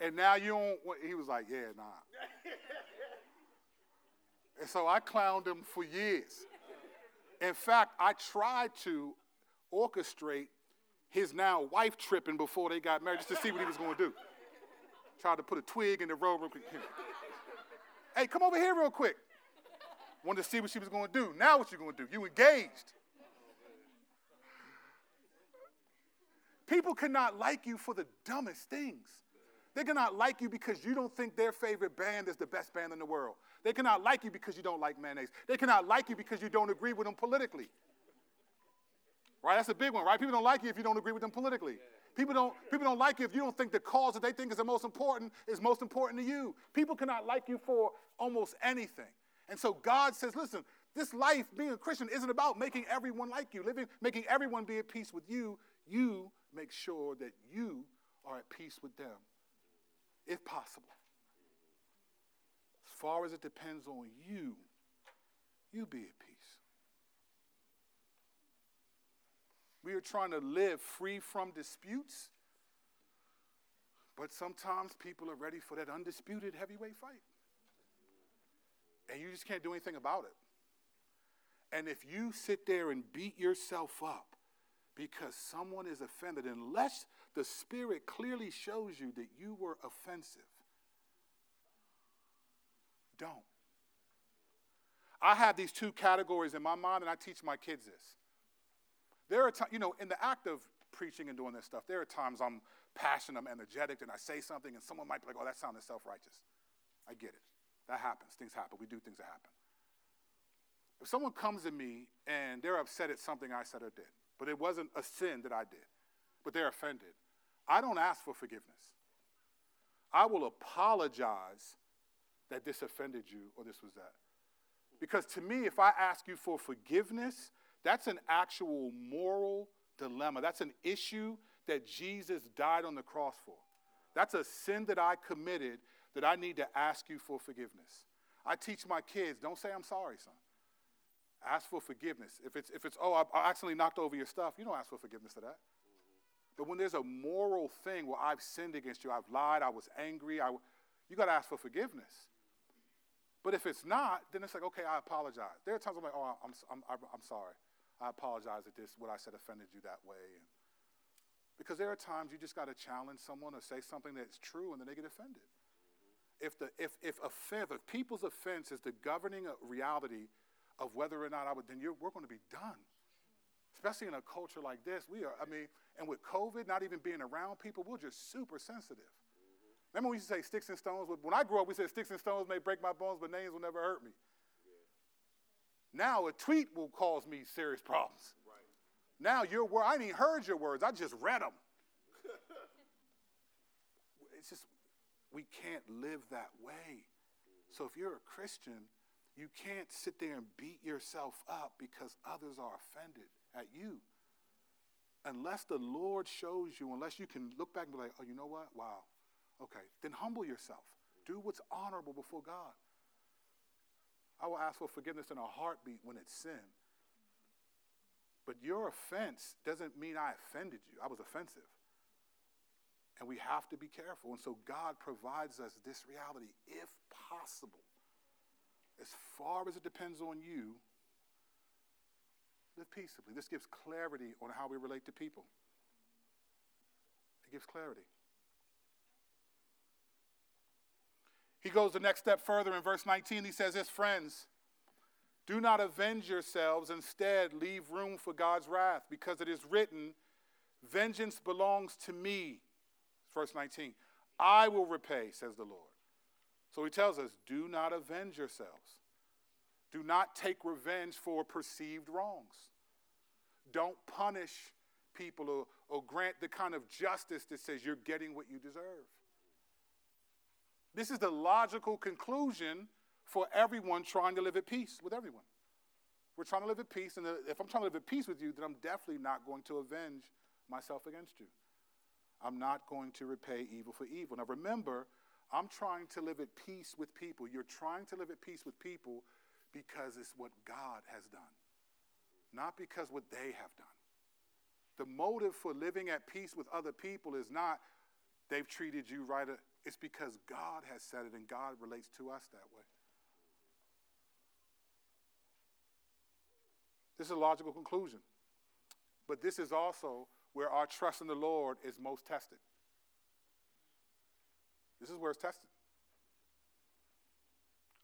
And now you don't, he was like, yeah, nah. and so I clowned him for years. In fact, I tried to orchestrate his now wife tripping before they got married just to see what he was going to do. Tried to put a twig in the road. Real quick. hey, come over here real quick. Wanted to see what she was going to do. Now what you going to do? You engaged. People cannot like you for the dumbest things. They cannot like you because you don't think their favorite band is the best band in the world. They cannot like you because you don't like mayonnaise. They cannot like you because you don't agree with them politically. Right? That's a big one, right? People don't like you if you don't agree with them politically. People don't, people don't like you if you don't think the cause that they think is the most important is most important to you. People cannot like you for almost anything. And so God says, listen, this life, being a Christian, isn't about making everyone like you, living, making everyone be at peace with you. You make sure that you are at peace with them, if possible. As far as it depends on you, you be at peace. We are trying to live free from disputes, but sometimes people are ready for that undisputed heavyweight fight. And you just can't do anything about it. And if you sit there and beat yourself up because someone is offended, unless the Spirit clearly shows you that you were offensive, don't. I have these two categories in my mind, and I teach my kids this. There are times, you know, in the act of preaching and doing this stuff, there are times I'm passionate, I'm energetic, and I say something, and someone might be like, oh, that sounded self righteous. I get it. That happens. Things happen. We do things that happen. If someone comes to me and they're upset at something I said or did, but it wasn't a sin that I did, but they're offended, I don't ask for forgiveness. I will apologize that this offended you or this was that. Because to me, if I ask you for forgiveness, that's an actual moral dilemma. That's an issue that Jesus died on the cross for. That's a sin that I committed that I need to ask you for forgiveness. I teach my kids, don't say I'm sorry, son. Ask for forgiveness. If it's, if it's oh, I, I accidentally knocked over your stuff, you don't ask for forgiveness for that. But when there's a moral thing where I've sinned against you, I've lied, I was angry, I, you got to ask for forgiveness. But if it's not, then it's like, okay, I apologize. There are times I'm like, oh, I'm, I'm, I'm sorry. I apologize that this, what I said offended you that way. And because there are times you just got to challenge someone or say something that's true and then they get offended if, the, if, if, offense, if people's offense is the governing reality of whether or not I would, then we're going to be done. Especially in a culture like this, we are, I mean, and with COVID, not even being around people, we're just super sensitive. Remember we used to say sticks and stones? When I grew up, we said sticks and stones may break my bones, but names will never hurt me. Now a tweet will cause me serious problems. Right. Now your word, I ain't heard your words, I just read them. it's just, we can't live that way. So if you're a Christian, you can't sit there and beat yourself up because others are offended at you. Unless the Lord shows you, unless you can look back and be like, oh, you know what? Wow. Okay. Then humble yourself. Do what's honorable before God. I will ask for forgiveness in a heartbeat when it's sin. But your offense doesn't mean I offended you. I was offensive. And we have to be careful. And so God provides us this reality, if possible. As far as it depends on you, live peaceably. This gives clarity on how we relate to people. It gives clarity. He goes the next step further in verse 19. He says, His friends, do not avenge yourselves. Instead, leave room for God's wrath, because it is written, Vengeance belongs to me. Verse 19. I will repay, says the Lord. So he tells us, do not avenge yourselves. Do not take revenge for perceived wrongs. Don't punish people or, or grant the kind of justice that says you're getting what you deserve. This is the logical conclusion for everyone trying to live at peace with everyone. We're trying to live at peace, and if I'm trying to live at peace with you, then I'm definitely not going to avenge myself against you. I'm not going to repay evil for evil. Now remember, I'm trying to live at peace with people. You're trying to live at peace with people because it's what God has done, not because what they have done. The motive for living at peace with other people is not they've treated you right, it's because God has said it and God relates to us that way. This is a logical conclusion. But this is also where our trust in the Lord is most tested. This is where it's tested.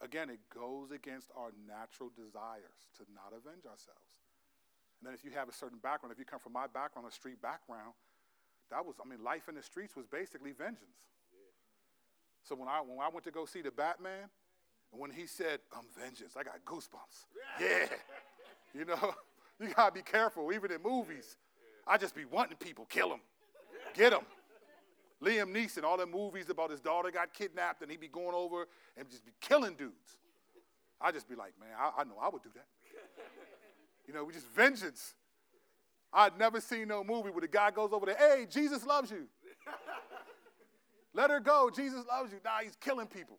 Again, it goes against our natural desires to not avenge ourselves. And then if you have a certain background, if you come from my background, a street background, that was, I mean, life in the streets was basically vengeance. So when I, when I went to go see the Batman, and when he said, I'm vengeance, I got goosebumps. Yeah. you know, you got to be careful, even in movies. I just be wanting people, kill them, get them. Liam Neeson, all the movies about his daughter got kidnapped and he'd be going over and just be killing dudes. I'd just be like, man, I, I know I would do that. You know, we just vengeance. I'd never seen no movie where the guy goes over there, hey, Jesus loves you. Let her go. Jesus loves you. Now nah, he's killing people.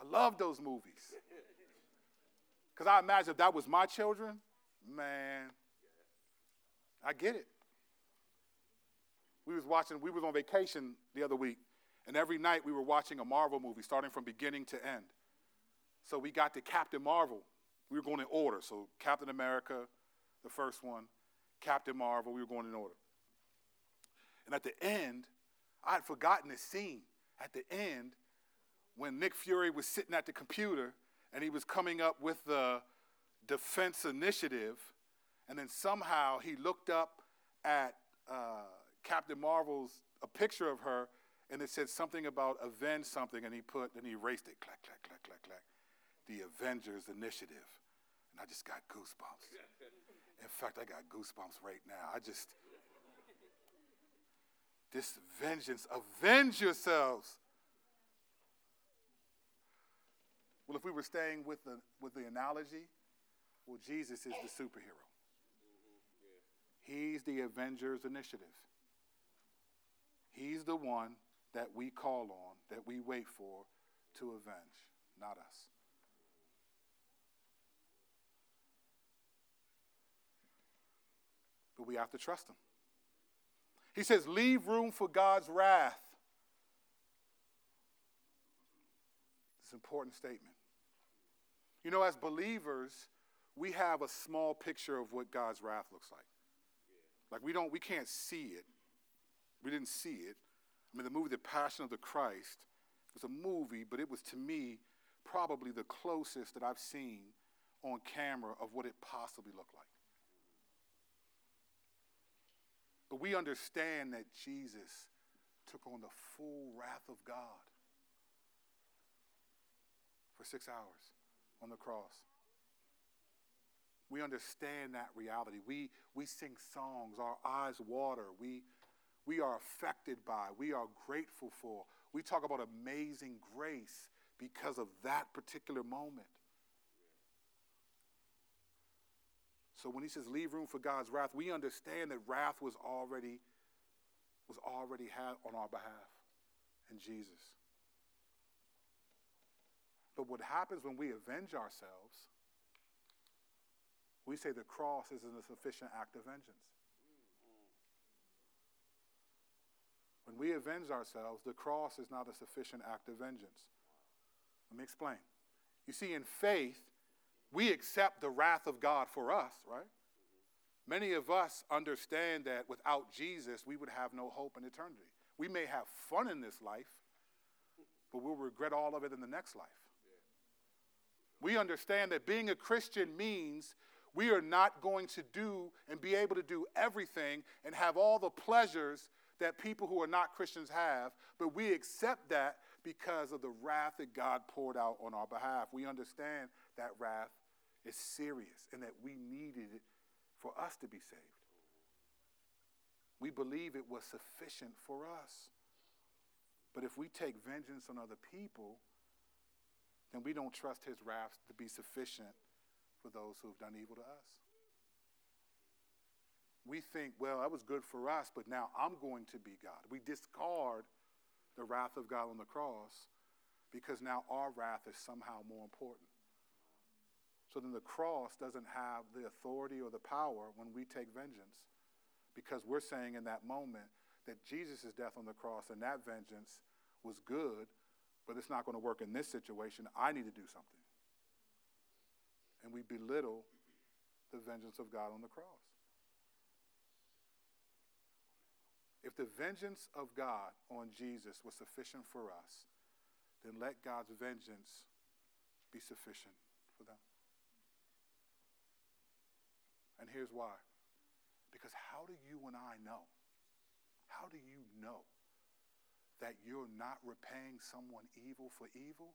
I love those movies. Because I imagine if that was my children, man, I get it we was watching, we was on vacation the other week, and every night we were watching a Marvel movie, starting from beginning to end. So we got to Captain Marvel. We were going in order. So Captain America, the first one, Captain Marvel, we were going in order. And at the end, I had forgotten this scene. At the end, when Nick Fury was sitting at the computer and he was coming up with the defense initiative, and then somehow he looked up at uh, Captain Marvel's a picture of her, and it said something about avenge something, and he put and he erased it. Clack, clack, clack, clack, clack. The Avengers Initiative. And I just got goosebumps. In fact, I got goosebumps right now. I just this vengeance, avenge yourselves. Well, if we were staying with the with the analogy, well, Jesus is the superhero. He's the Avengers Initiative. He's the one that we call on, that we wait for to avenge, not us. But we have to trust him. He says, Leave room for God's wrath. It's an important statement. You know, as believers, we have a small picture of what God's wrath looks like. Like we don't, we can't see it, we didn't see it. I mean, the movie The Passion of the Christ was a movie, but it was to me probably the closest that I've seen on camera of what it possibly looked like. But we understand that Jesus took on the full wrath of God for six hours on the cross. we understand that reality. We, we sing songs, our eyes water, we, we are affected by, we are grateful for. We talk about amazing grace because of that particular moment. So when he says leave room for God's wrath, we understand that wrath was already was already had on our behalf in Jesus. But what happens when we avenge ourselves we say the cross isn't a sufficient act of vengeance. When we avenge ourselves, the cross is not a sufficient act of vengeance. Let me explain. You see, in faith, we accept the wrath of God for us, right? Many of us understand that without Jesus, we would have no hope in eternity. We may have fun in this life, but we'll regret all of it in the next life. We understand that being a Christian means we are not going to do and be able to do everything and have all the pleasures that people who are not Christians have, but we accept that because of the wrath that God poured out on our behalf. We understand that wrath is serious and that we needed it for us to be saved. We believe it was sufficient for us. But if we take vengeance on other people, then we don't trust his wrath to be sufficient for those who have done evil to us. We think, well, that was good for us, but now I'm going to be God. We discard the wrath of God on the cross because now our wrath is somehow more important. So then the cross doesn't have the authority or the power when we take vengeance because we're saying in that moment that Jesus' death on the cross and that vengeance was good, but it's not going to work in this situation. I need to do something and we belittle the vengeance of God on the cross. If the vengeance of God on Jesus was sufficient for us, then let God's vengeance be sufficient for them. And here's why. Because how do you and I know? How do you know that you're not repaying someone evil for evil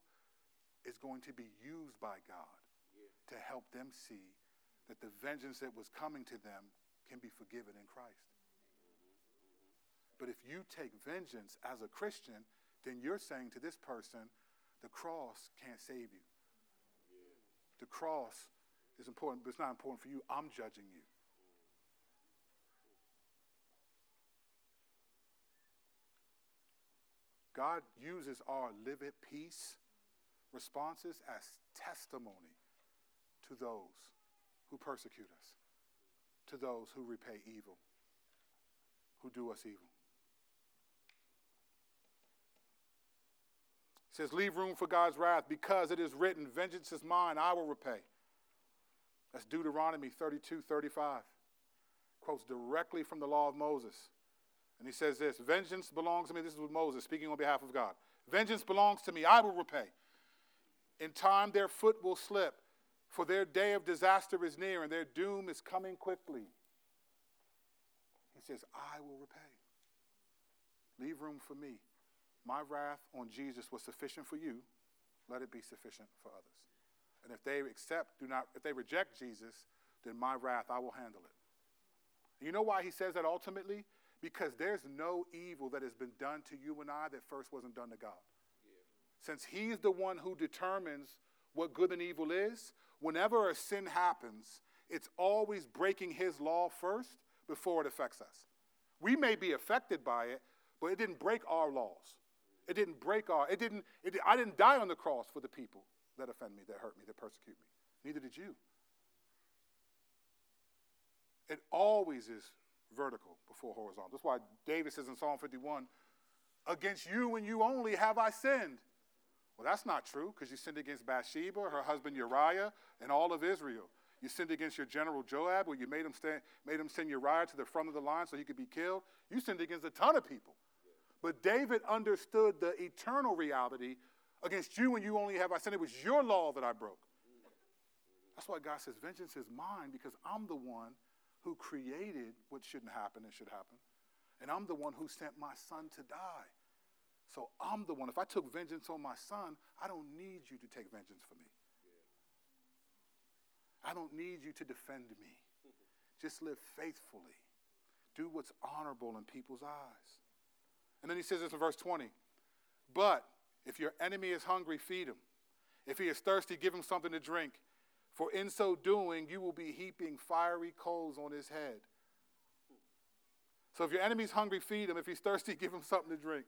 is going to be used by God to help them see that the vengeance that was coming to them can be forgiven in Christ. But if you take vengeance as a Christian, then you're saying to this person, the cross can't save you. The cross is important, but it's not important for you. I'm judging you. God uses our live at peace responses as testimony to those who persecute us, to those who repay evil, who do us evil. It says, Leave room for God's wrath because it is written, Vengeance is mine, I will repay. That's Deuteronomy 32 35. Quotes directly from the law of Moses. And he says this Vengeance belongs to me. This is with Moses speaking on behalf of God. Vengeance belongs to me, I will repay. In time their foot will slip for their day of disaster is near and their doom is coming quickly. He says, I will repay. Leave room for me. My wrath on Jesus was sufficient for you. Let it be sufficient for others. And if they accept, do not, if they reject Jesus, then my wrath, I will handle it. You know why he says that ultimately? Because there's no evil that has been done to you and I that first wasn't done to God. Since he's the one who determines what good and evil is, whenever a sin happens, it's always breaking his law first before it affects us. We may be affected by it, but it didn't break our laws. It didn't break our, it didn't, it, I didn't die on the cross for the people that offend me, that hurt me, that persecute me. Neither did you. It always is vertical before horizontal. That's why David says in Psalm 51, Against you and you only have I sinned. Well, that's not true because you sinned against Bathsheba, her husband Uriah, and all of Israel. You sinned against your general Joab, where you made him, stand, made him send Uriah to the front of the line so he could be killed. You sinned against a ton of people. But David understood the eternal reality against you and you only have I sinned. It was your law that I broke. That's why God says, Vengeance is mine because I'm the one who created what shouldn't happen and should happen. And I'm the one who sent my son to die. So I'm the one. If I took vengeance on my son, I don't need you to take vengeance for me. I don't need you to defend me. Just live faithfully. Do what's honorable in people's eyes. And then he says this in verse 20 But if your enemy is hungry, feed him. If he is thirsty, give him something to drink. For in so doing, you will be heaping fiery coals on his head. So if your enemy's hungry, feed him. If he's thirsty, give him something to drink.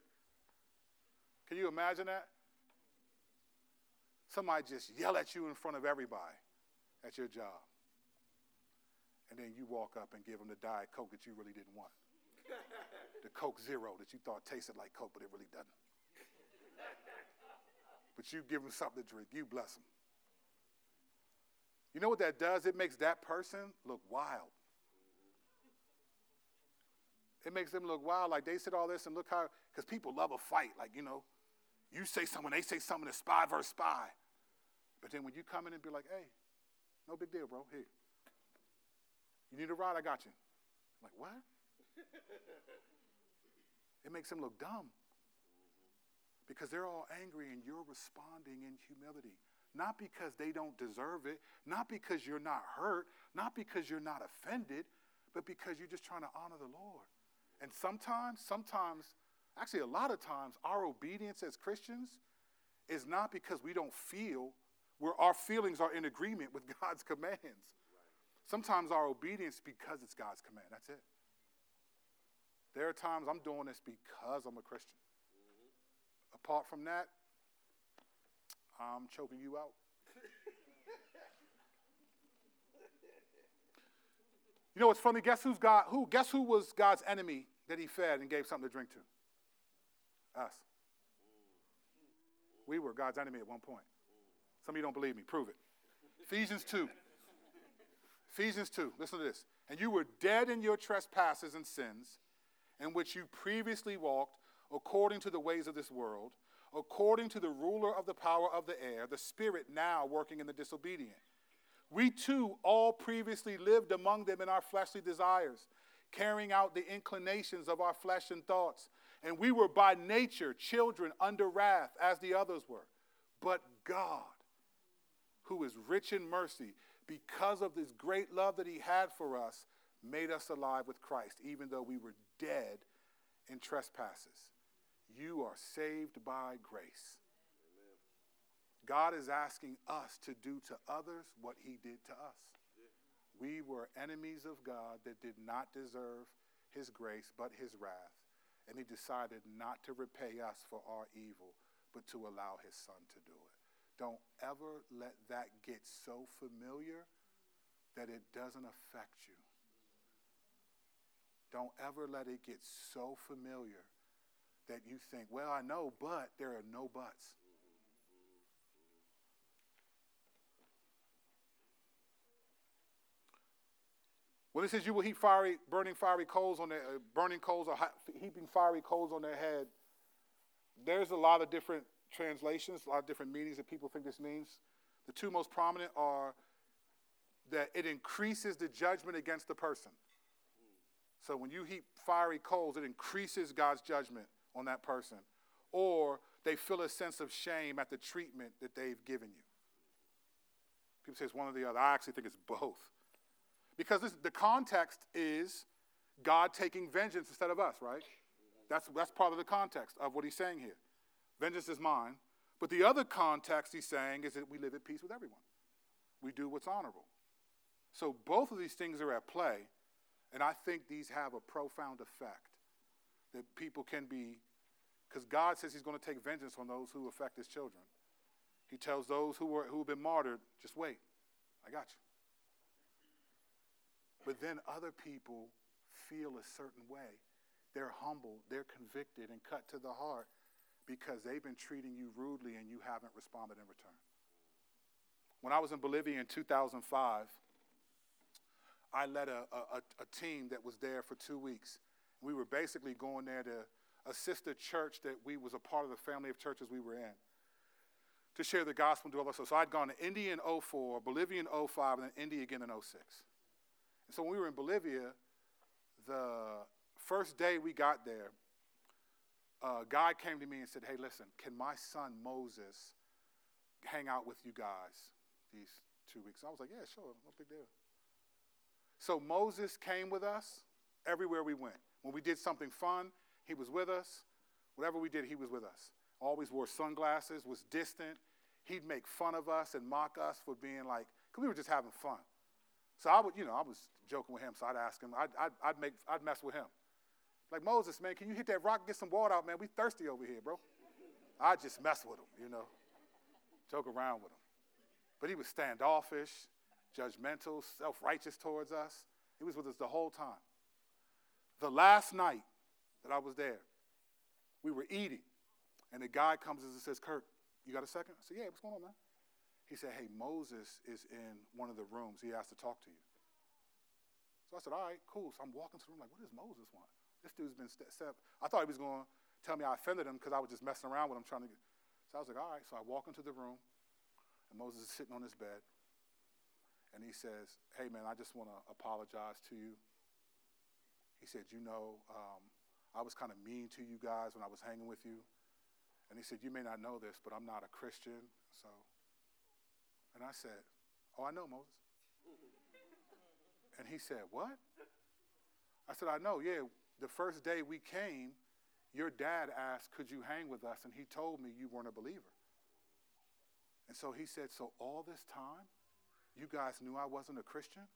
Can you imagine that? Somebody just yell at you in front of everybody at your job. And then you walk up and give them the Diet Coke that you really didn't want. The Coke Zero that you thought tasted like Coke, but it really doesn't. but you give them something to drink. You bless them. You know what that does? It makes that person look wild. It makes them look wild, like they said all this, and look how, because people love a fight. Like, you know, you say something, they say something, it's spy versus spy. But then when you come in and be like, hey, no big deal, bro, here. You need a ride? I got you. I'm like, what? It makes them look dumb. Because they're all angry and you're responding in humility. Not because they don't deserve it, not because you're not hurt, not because you're not offended, but because you're just trying to honor the Lord. And sometimes, sometimes, actually a lot of times, our obedience as Christians is not because we don't feel, where our feelings are in agreement with God's commands. Sometimes our obedience because it's God's command. That's it. There are times I'm doing this because I'm a Christian. Mm-hmm. Apart from that, I'm choking you out. you know what's funny? Guess who's God? Who? Guess who was God's enemy that He fed and gave something to drink to? Us. We were God's enemy at one point. Some of you don't believe me. Prove it. Ephesians 2. Ephesians 2. Listen to this. And you were dead in your trespasses and sins, in which you previously walked according to the ways of this world according to the ruler of the power of the air, the spirit now working in the disobedient. We too all previously lived among them in our fleshly desires, carrying out the inclinations of our flesh and thoughts. And we were by nature children under wrath, as the others were. But God, who is rich in mercy, because of this great love that He had for us, made us alive with Christ, even though we were dead in trespasses. You are saved by grace. God is asking us to do to others what he did to us. We were enemies of God that did not deserve his grace but his wrath. And he decided not to repay us for our evil, but to allow his son to do it. Don't ever let that get so familiar that it doesn't affect you. Don't ever let it get so familiar that you think, well, I know, but there are no buts. When it says you will heap fiery, burning fiery coals on their, uh, burning coals or heaping fiery coals on their head, there's a lot of different translations, a lot of different meanings that people think this means. The two most prominent are that it increases the judgment against the person. So when you heap fiery coals, it increases God's judgment on that person, or they feel a sense of shame at the treatment that they've given you. People say it's one or the other. I actually think it's both. Because this, the context is God taking vengeance instead of us, right? That's, that's part of the context of what he's saying here. Vengeance is mine. But the other context he's saying is that we live at peace with everyone. We do what's honorable. So both of these things are at play, and I think these have a profound effect that people can be, because God says He's going to take vengeance on those who affect His children. He tells those who, were, who have been martyred, just wait, I got you. But then other people feel a certain way. They're humbled, they're convicted, and cut to the heart because they've been treating you rudely and you haven't responded in return. When I was in Bolivia in 2005, I led a, a, a team that was there for two weeks we were basically going there to assist a church that we was a part of the family of churches we were in to share the gospel to others. So I'd gone to India in 04, Bolivia in 05, and then India again in 06. And so when we were in Bolivia, the first day we got there, uh, a guy came to me and said, Hey, listen, can my son Moses hang out with you guys these two weeks. I was like, yeah, sure, no big deal. So Moses came with us everywhere we went. When we did something fun, he was with us. Whatever we did, he was with us. Always wore sunglasses, was distant. He'd make fun of us and mock us for being like, because we were just having fun. So I would, you know, I was joking with him, so I'd ask him, I'd, I'd, I'd, make, I'd mess with him. Like, Moses, man, can you hit that rock and get some water out, man? We thirsty over here, bro. I just mess with him, you know, joke around with him. But he was standoffish, judgmental, self righteous towards us. He was with us the whole time. The last night that I was there, we were eating, and the guy comes and says, Kurt, you got a second? I said, Yeah, what's going on, man? He said, Hey, Moses is in one of the rooms. He asked to talk to you. So I said, All right, cool. So I'm walking to the room, like, what does Moses want? This dude's been set. I thought he was going to tell me I offended him because I was just messing around with him trying to get. So I was like, All right. So I walk into the room, and Moses is sitting on his bed. And he says, Hey, man, I just want to apologize to you. He said, You know, um, I was kind of mean to you guys when I was hanging with you. And he said, You may not know this, but I'm not a Christian. So, and I said, Oh, I know, Moses. And he said, What? I said, I know, yeah. The first day we came, your dad asked, Could you hang with us? And he told me you weren't a believer. And so he said, So all this time, you guys knew I wasn't a Christian?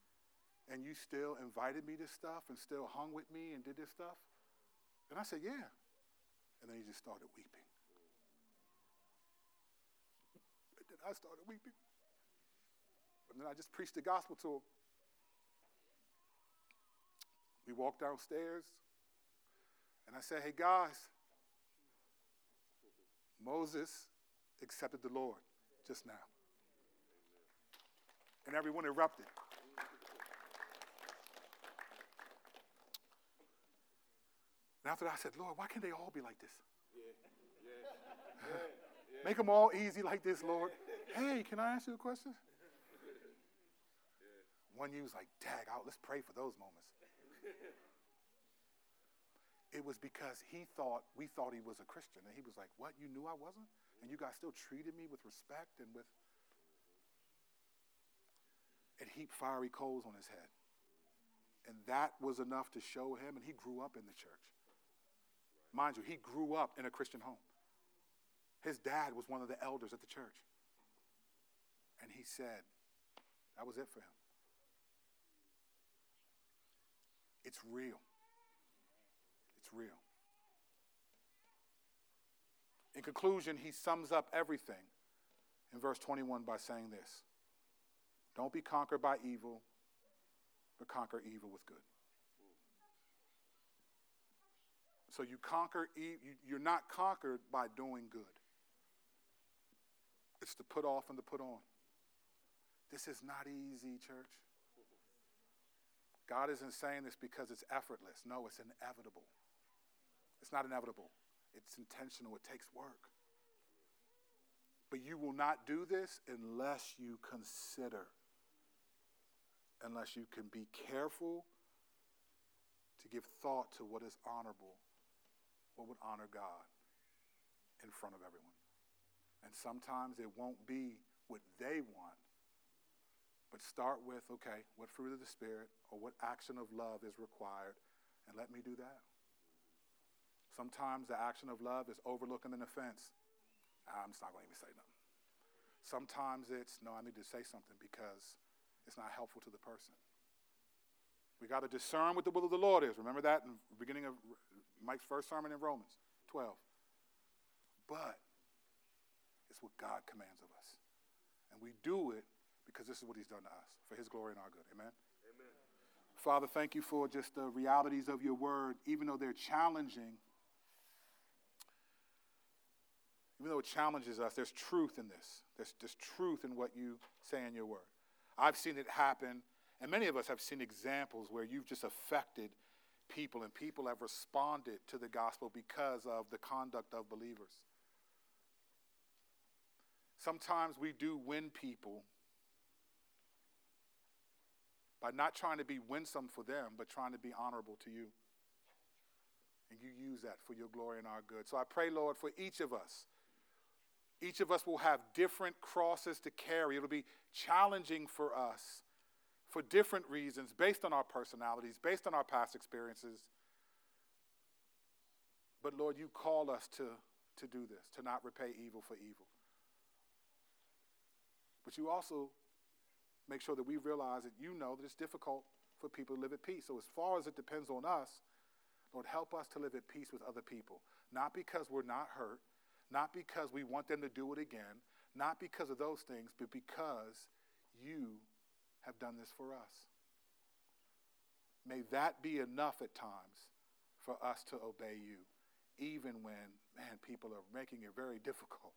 And you still invited me to stuff and still hung with me and did this stuff? And I said, Yeah. And then he just started weeping. And then I started weeping. And then I just preached the gospel to him. We walked downstairs, and I said, Hey, guys, Moses accepted the Lord just now. And everyone erupted. And after that, I said, Lord, why can't they all be like this? Make them all easy like this, Lord. Hey, can I ask you a question? One you was like, dag out, let's pray for those moments. it was because he thought, we thought he was a Christian. And he was like, What? You knew I wasn't? And you guys still treated me with respect and with. And heaped fiery coals on his head. And that was enough to show him, and he grew up in the church. Mind you, he grew up in a Christian home. His dad was one of the elders at the church. And he said, that was it for him. It's real. It's real. In conclusion, he sums up everything in verse 21 by saying this Don't be conquered by evil, but conquer evil with good. So you conquer, you're not conquered by doing good. It's the put off and the put on. This is not easy, church. God isn't saying this because it's effortless. No, it's inevitable. It's not inevitable, it's intentional. It takes work. But you will not do this unless you consider, unless you can be careful to give thought to what is honorable what would honor God in front of everyone. And sometimes it won't be what they want, but start with okay, what fruit of the Spirit or what action of love is required, and let me do that. Sometimes the action of love is overlooking an offense. I'm just not going to even say nothing. Sometimes it's, no, I need to say something because it's not helpful to the person. We got to discern what the will of the Lord is. Remember that in the beginning of Mike's first sermon in Romans 12. But it's what God commands of us. And we do it because this is what he's done to us for his glory and our good. Amen? Amen. Father, thank you for just the realities of your word, even though they're challenging. Even though it challenges us, there's truth in this. There's, there's truth in what you say in your word. I've seen it happen, and many of us have seen examples where you've just affected people, and people have responded to the gospel because of the conduct of believers. Sometimes we do win people by not trying to be winsome for them, but trying to be honorable to you. And you use that for your glory and our good. So I pray, Lord, for each of us Each of us will have different crosses to carry. It'll be challenging for us for different reasons, based on our personalities, based on our past experiences. But Lord, you call us to, to do this, to not repay evil for evil. But you also make sure that we realize that you know that it's difficult for people to live at peace. So, as far as it depends on us, Lord, help us to live at peace with other people. Not because we're not hurt, not because we want them to do it again, not because of those things, but because you have done this for us. May that be enough at times for us to obey you, even when, man, people are making it very difficult.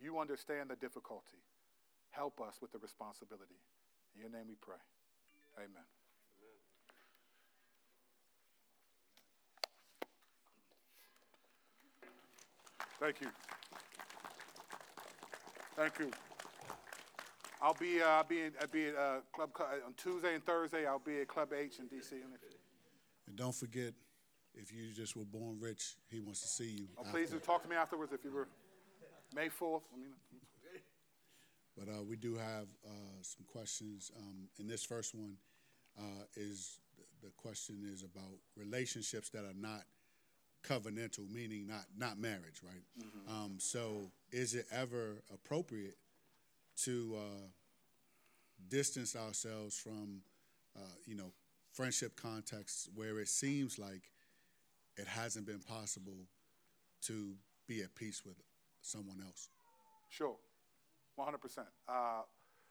You understand the difficulty. Help us with the responsibility. In your name we pray. Amen. Thank you. Thank you. I'll be, uh, I'll be, I'll be at uh, Club uh, on Tuesday and Thursday. I'll be at Club H in DC. And don't forget, if you just were born rich, he wants to see you. Oh, please do talk to me afterwards if you were May 4th. I mean, but uh, we do have uh, some questions. Um, and this first one uh, is the question is about relationships that are not covenantal, meaning not not marriage, right? Mm-hmm. Um, so, is it ever appropriate to uh, distance ourselves from, uh, you know, friendship contexts where it seems like it hasn't been possible to be at peace with someone else? Sure, 100%. Uh,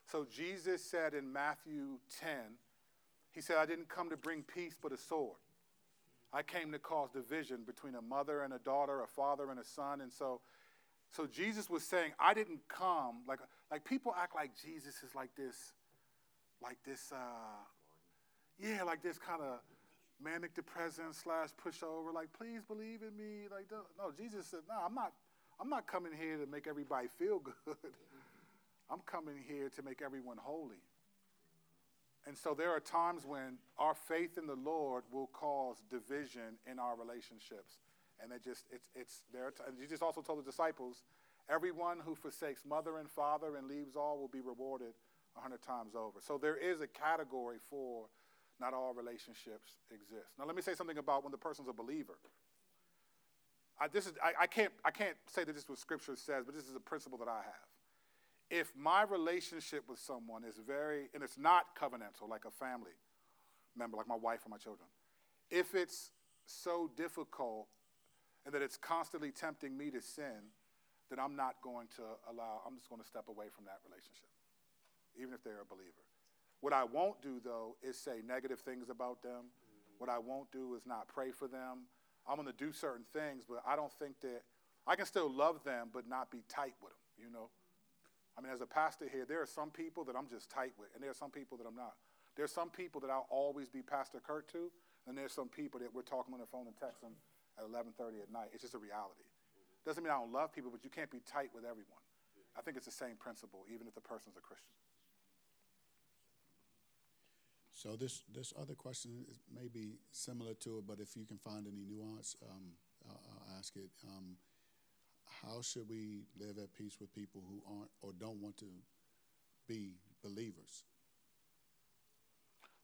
so Jesus said in Matthew 10, he said, I didn't come to bring peace but a sword. I came to cause division between a mother and a daughter, a father and a son. And so, so Jesus was saying, I didn't come, like, like people act like Jesus is like this, like this, uh, yeah, like this kind of manic depressant slash pushover, like, please believe in me. Like, no, Jesus said, no, I'm not, I'm not coming here to make everybody feel good. I'm coming here to make everyone holy. And so there are times when our faith in the Lord will cause division in our relationships. And it just, it's, it's there. And Jesus also told the disciples, everyone who forsakes mother and father and leaves all will be rewarded a hundred times over. So there is a category for not all relationships exist. Now let me say something about when the person's a believer. I, this is, I, I, can't, I can't say that this is what Scripture says, but this is a principle that I have if my relationship with someone is very, and it's not covenantal, like a family member, like my wife or my children, if it's so difficult and that it's constantly tempting me to sin, then I'm not going to allow, I'm just going to step away from that relationship, even if they're a believer. What I won't do, though, is say negative things about them. Mm-hmm. What I won't do is not pray for them. I'm going to do certain things, but I don't think that I can still love them, but not be tight with them, you know? I mean, as a pastor here, there are some people that I'm just tight with, and there are some people that I'm not. There's some people that I'll always be Pastor Kurt to, and there's some people that we're talking on the phone and texting at 11:30 at night. It's just a reality. Doesn't mean I don't love people, but you can't be tight with everyone. I think it's the same principle, even if the person's a Christian. So this this other question is maybe similar to it, but if you can find any nuance, um, I'll, I'll, ask it. Um, how should we live at peace with people who aren't or don't want to be believers?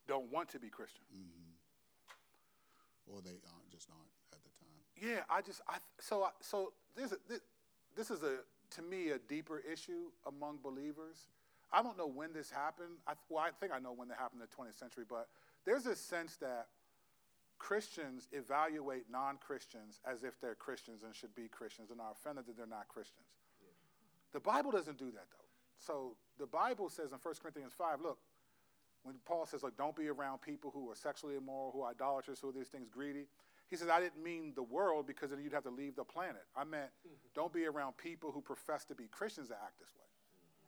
Don't want to be Christian. Mm-hmm. Or they aren't, just aren't at the time. Yeah, I just, I, so, I, so this, this, this is a, to me, a deeper issue among believers. I don't know when this happened. I, well, I think I know when it happened in the 20th century, but there's this sense that Christians evaluate non Christians as if they're Christians and should be Christians and are offended that they're not Christians. The Bible doesn't do that, though. So the Bible says in 1 Corinthians 5, look, when Paul says, like, don't be around people who are sexually immoral, who are idolaters, who are these things greedy, he says, I didn't mean the world because then you'd have to leave the planet. I meant don't be around people who profess to be Christians that act this way.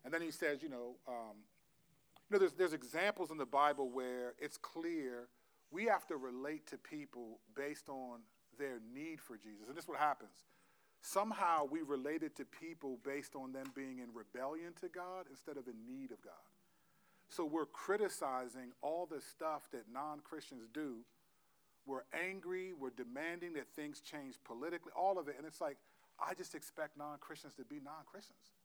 And then he says, you know, um, you know, there's, there's examples in the Bible where it's clear we have to relate to people based on their need for Jesus. And this is what happens. Somehow we related to people based on them being in rebellion to God instead of in need of God. So we're criticizing all the stuff that non Christians do. We're angry, we're demanding that things change politically, all of it. And it's like, I just expect non Christians to be non Christians.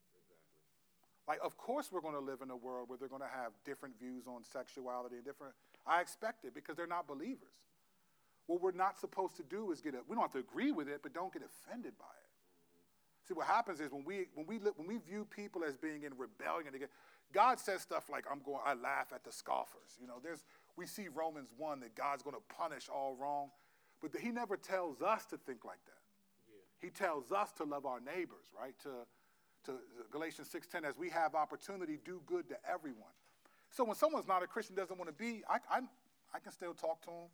Like, of course, we're going to live in a world where they're going to have different views on sexuality and different. I expect it because they're not believers. What we're not supposed to do is get, a, we don't have to agree with it, but don't get offended by it. See, what happens is when we, when we, look, when we view people as being in rebellion, again, God says stuff like, I'm going, I laugh at the scoffers. You know, there's, we see Romans 1 that God's going to punish all wrong, but he never tells us to think like that. Yeah. He tells us to love our neighbors, right? To, to Galatians 6.10, as we have opportunity, do good to everyone. So when someone's not a Christian, doesn't want to be, I, I, I can still talk to them.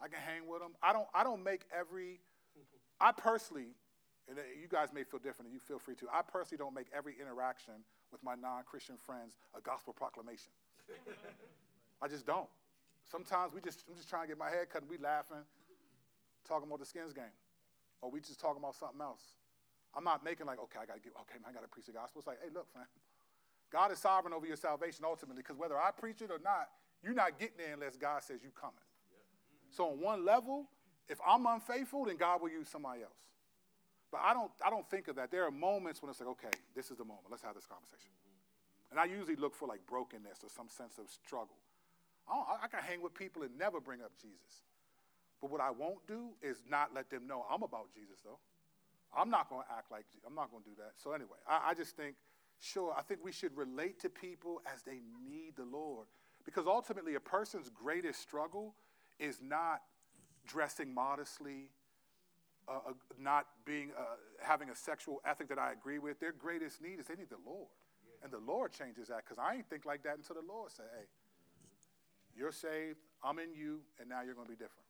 I can hang with them. I don't, I don't make every, I personally, and uh, you guys may feel different and you feel free to, I personally don't make every interaction with my non-Christian friends a gospel proclamation. I just don't. Sometimes we just, I'm just trying to get my head cut and we laughing, talking about the skins game. Or we just talking about something else. I'm not making like, okay, I got to give, okay, man, I got to preach the gospel. It's like, hey, look, man, God is sovereign over your salvation ultimately, because whether I preach it or not, you're not getting there unless God says you're coming. So on one level, if I'm unfaithful, then God will use somebody else. But I don't, I don't think of that. There are moments when it's like, okay, this is the moment. Let's have this conversation. And I usually look for like brokenness or some sense of struggle. I, I can hang with people and never bring up Jesus. But what I won't do is not let them know I'm about Jesus, though. I'm not going to act like, I'm not going to do that. So, anyway, I, I just think, sure, I think we should relate to people as they need the Lord. Because ultimately, a person's greatest struggle is not dressing modestly, uh, uh, not being, uh, having a sexual ethic that I agree with. Their greatest need is they need the Lord. And the Lord changes that because I ain't think like that until the Lord said, hey, you're saved, I'm in you, and now you're going to be different.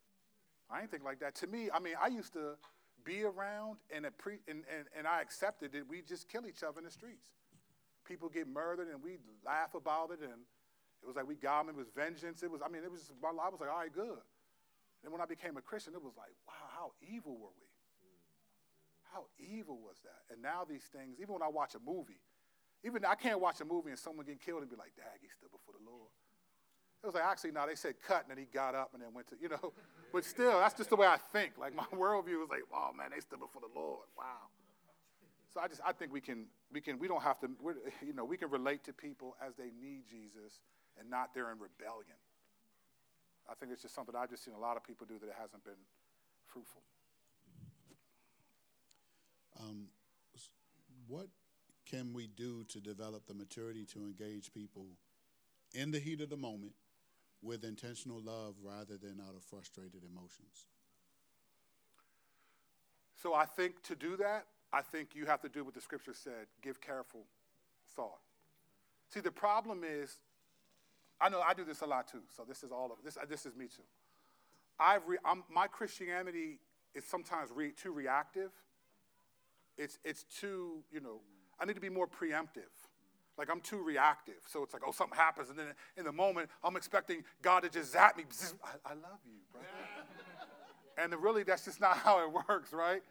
I ain't think like that. To me, I mean, I used to be around and, pre- and, and, and I accepted that We just kill each other in the streets. People get murdered and we laugh about it and it was like we got them. It was vengeance. It was, I mean, it was, I was like, all right, good. And when I became a Christian, it was like, wow, how evil were we? How evil was that? And now these things, even when I watch a movie, even I can't watch a movie and someone get killed and be like, Dag, he stood before the Lord. It was like, actually, no, they said cut, and then he got up and then went to, you know. But still, that's just the way I think. Like, my worldview was like, oh, man, they stood before the Lord. Wow. So I just, I think we can, we can, we don't have to, you know, we can relate to people as they need Jesus and not they're in rebellion. I think it's just something I've just seen a lot of people do that it hasn't been fruitful. Um, what can we do to develop the maturity to engage people in the heat of the moment with intentional love rather than out of frustrated emotions? So I think to do that, I think you have to do what the scripture said give careful thought. See, the problem is, I know I do this a lot too, so this is all of this. This is me too. I've re, my Christianity is sometimes re, too reactive. It's, it's too, you know, I need to be more preemptive. Like I'm too reactive. So it's like, oh, something happens, and then in the moment, I'm expecting God to just zap me. I, I love you, bro. and really, that's just not how it works, right?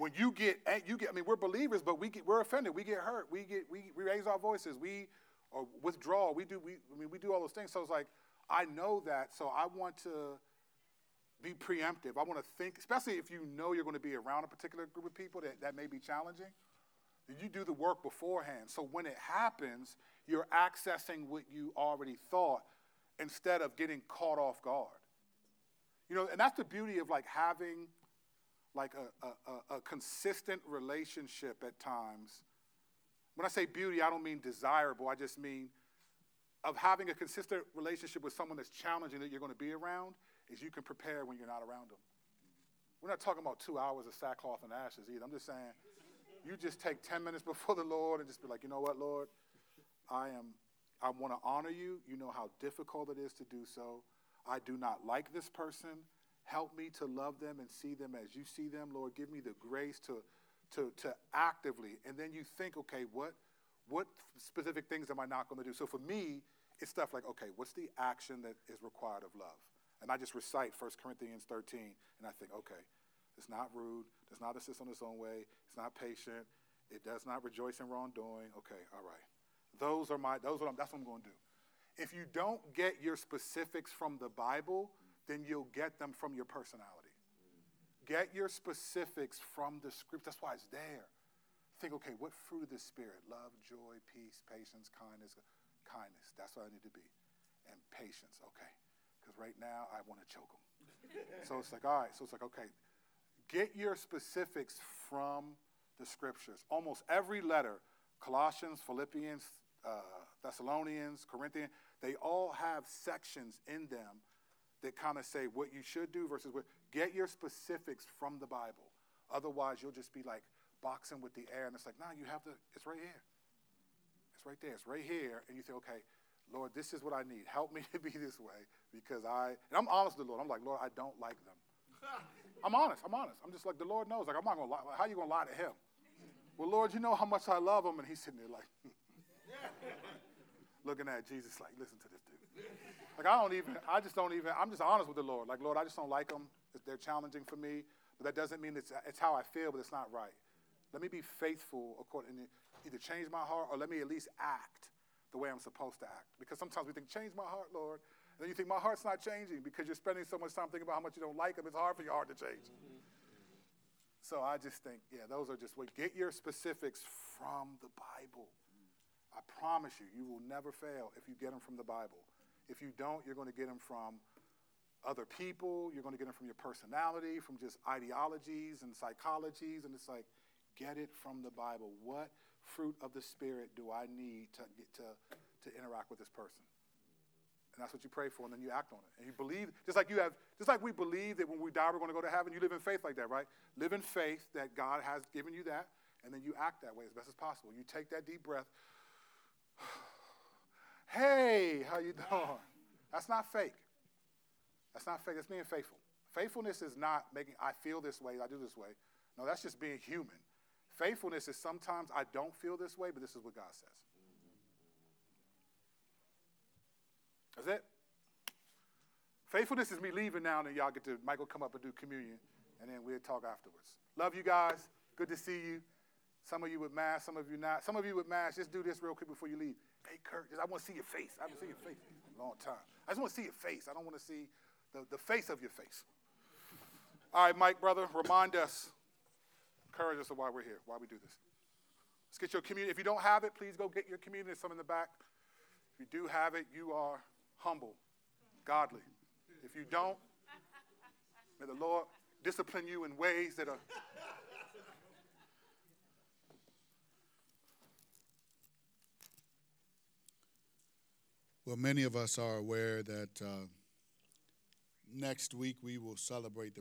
When you get, you get. I mean, we're believers, but we get, we're offended. We get hurt. We get, we, we raise our voices. We or withdraw. We do. We, I mean, we do all those things. So it's like, I know that. So I want to be preemptive. I want to think, especially if you know you're going to be around a particular group of people that, that may be challenging you do the work beforehand. So when it happens, you're accessing what you already thought instead of getting caught off guard. You know, and that's the beauty of like having like a, a, a consistent relationship at times. When I say beauty, I don't mean desirable, I just mean of having a consistent relationship with someone that's challenging that you're going to be around is you can prepare when you're not around them. We're not talking about two hours of sackcloth and ashes either. I'm just saying you just take 10 minutes before the Lord and just be like, you know what, Lord? I am I want to honor you. You know how difficult it is to do so. I do not like this person. Help me to love them and see them as you see them. Lord, give me the grace to to to actively and then you think, okay, what what specific things am I not going to do? So for me, it's stuff like, okay, what's the action that is required of love? And I just recite 1 Corinthians 13 and I think, okay, it's not rude, does not assist on its own way, it's not patient, it does not rejoice in wrongdoing. Okay, all right. Those are my, those are, that's what I'm going to do. If you don't get your specifics from the Bible, then you'll get them from your personality. Get your specifics from the script. That's why it's there. Think, okay, what fruit of the Spirit? Love, joy, peace, patience, kindness. Kindness. That's what I need to be. And patience. Okay. Because right now I want to choke them. so it's like, all right. So it's like, okay, get your specifics from the scriptures. Almost every letter, Colossians, Philippians, uh, Thessalonians, Corinthians, they all have sections in them that kind of say what you should do versus what. Get your specifics from the Bible. Otherwise, you'll just be like boxing with the air, and it's like, nah, you have to. It's right here. It's right there. It's right here, and you say, okay, Lord, this is what I need. Help me to be this way because I. And I'm honest with the Lord. I'm like, Lord, I don't like them. I'm honest. I'm honest. I'm just like the Lord knows. Like I'm not gonna lie. How you gonna lie to Him? Well, Lord, you know how much I love Him, and He's sitting there like. looking at Jesus like, listen to this. Like I don't even, I just don't even, I'm just honest with the Lord. Like, Lord, I just don't like them. They're challenging for me, but that doesn't mean it's, it's how I feel, but it's not right. Let me be faithful according to either change my heart or let me at least act the way I'm supposed to act. Because sometimes we think, change my heart, Lord. And then you think, my heart's not changing because you're spending so much time thinking about how much you don't like him. It's hard for your heart to change. Mm-hmm. So I just think, yeah, those are just, what get your specifics from the Bible. I promise you, you will never fail if you get them from the Bible. If you don't, you're going to get them from other people, you're going to get them from your personality, from just ideologies and psychologies. And it's like, get it from the Bible. What fruit of the Spirit do I need to get to, to interact with this person? And that's what you pray for, and then you act on it. And you believe, just like you have, just like we believe that when we die, we're going to go to heaven, you live in faith like that, right? Live in faith that God has given you that, and then you act that way as best as possible. You take that deep breath, hey, how you doing? That's not fake. That's not fake. That's being faithful. Faithfulness is not making I feel this way, I do this way. No, that's just being human. Faithfulness is sometimes I don't feel this way, but this is what God says. That's it. Faithfulness is me leaving now, and y'all get to Michael come up and do communion, and then we'll talk afterwards. Love you guys. Good to see you. Some of you with masks, some of you not. Some of you with masks, just do this real quick before you leave. Hey, Kurt, I want to see your face. I haven't seen your face in a long time. I just want to see your face. I don't want to see the, the face of your face. All right, Mike, brother, remind us, encourage us of why we're here, why we do this. Let's get your communion. If you don't have it, please go get your communion. There's some in the back. If you do have it, you are humble, godly. If you don't, may the Lord discipline you in ways that are Well, many of us are aware that uh, next week we will celebrate the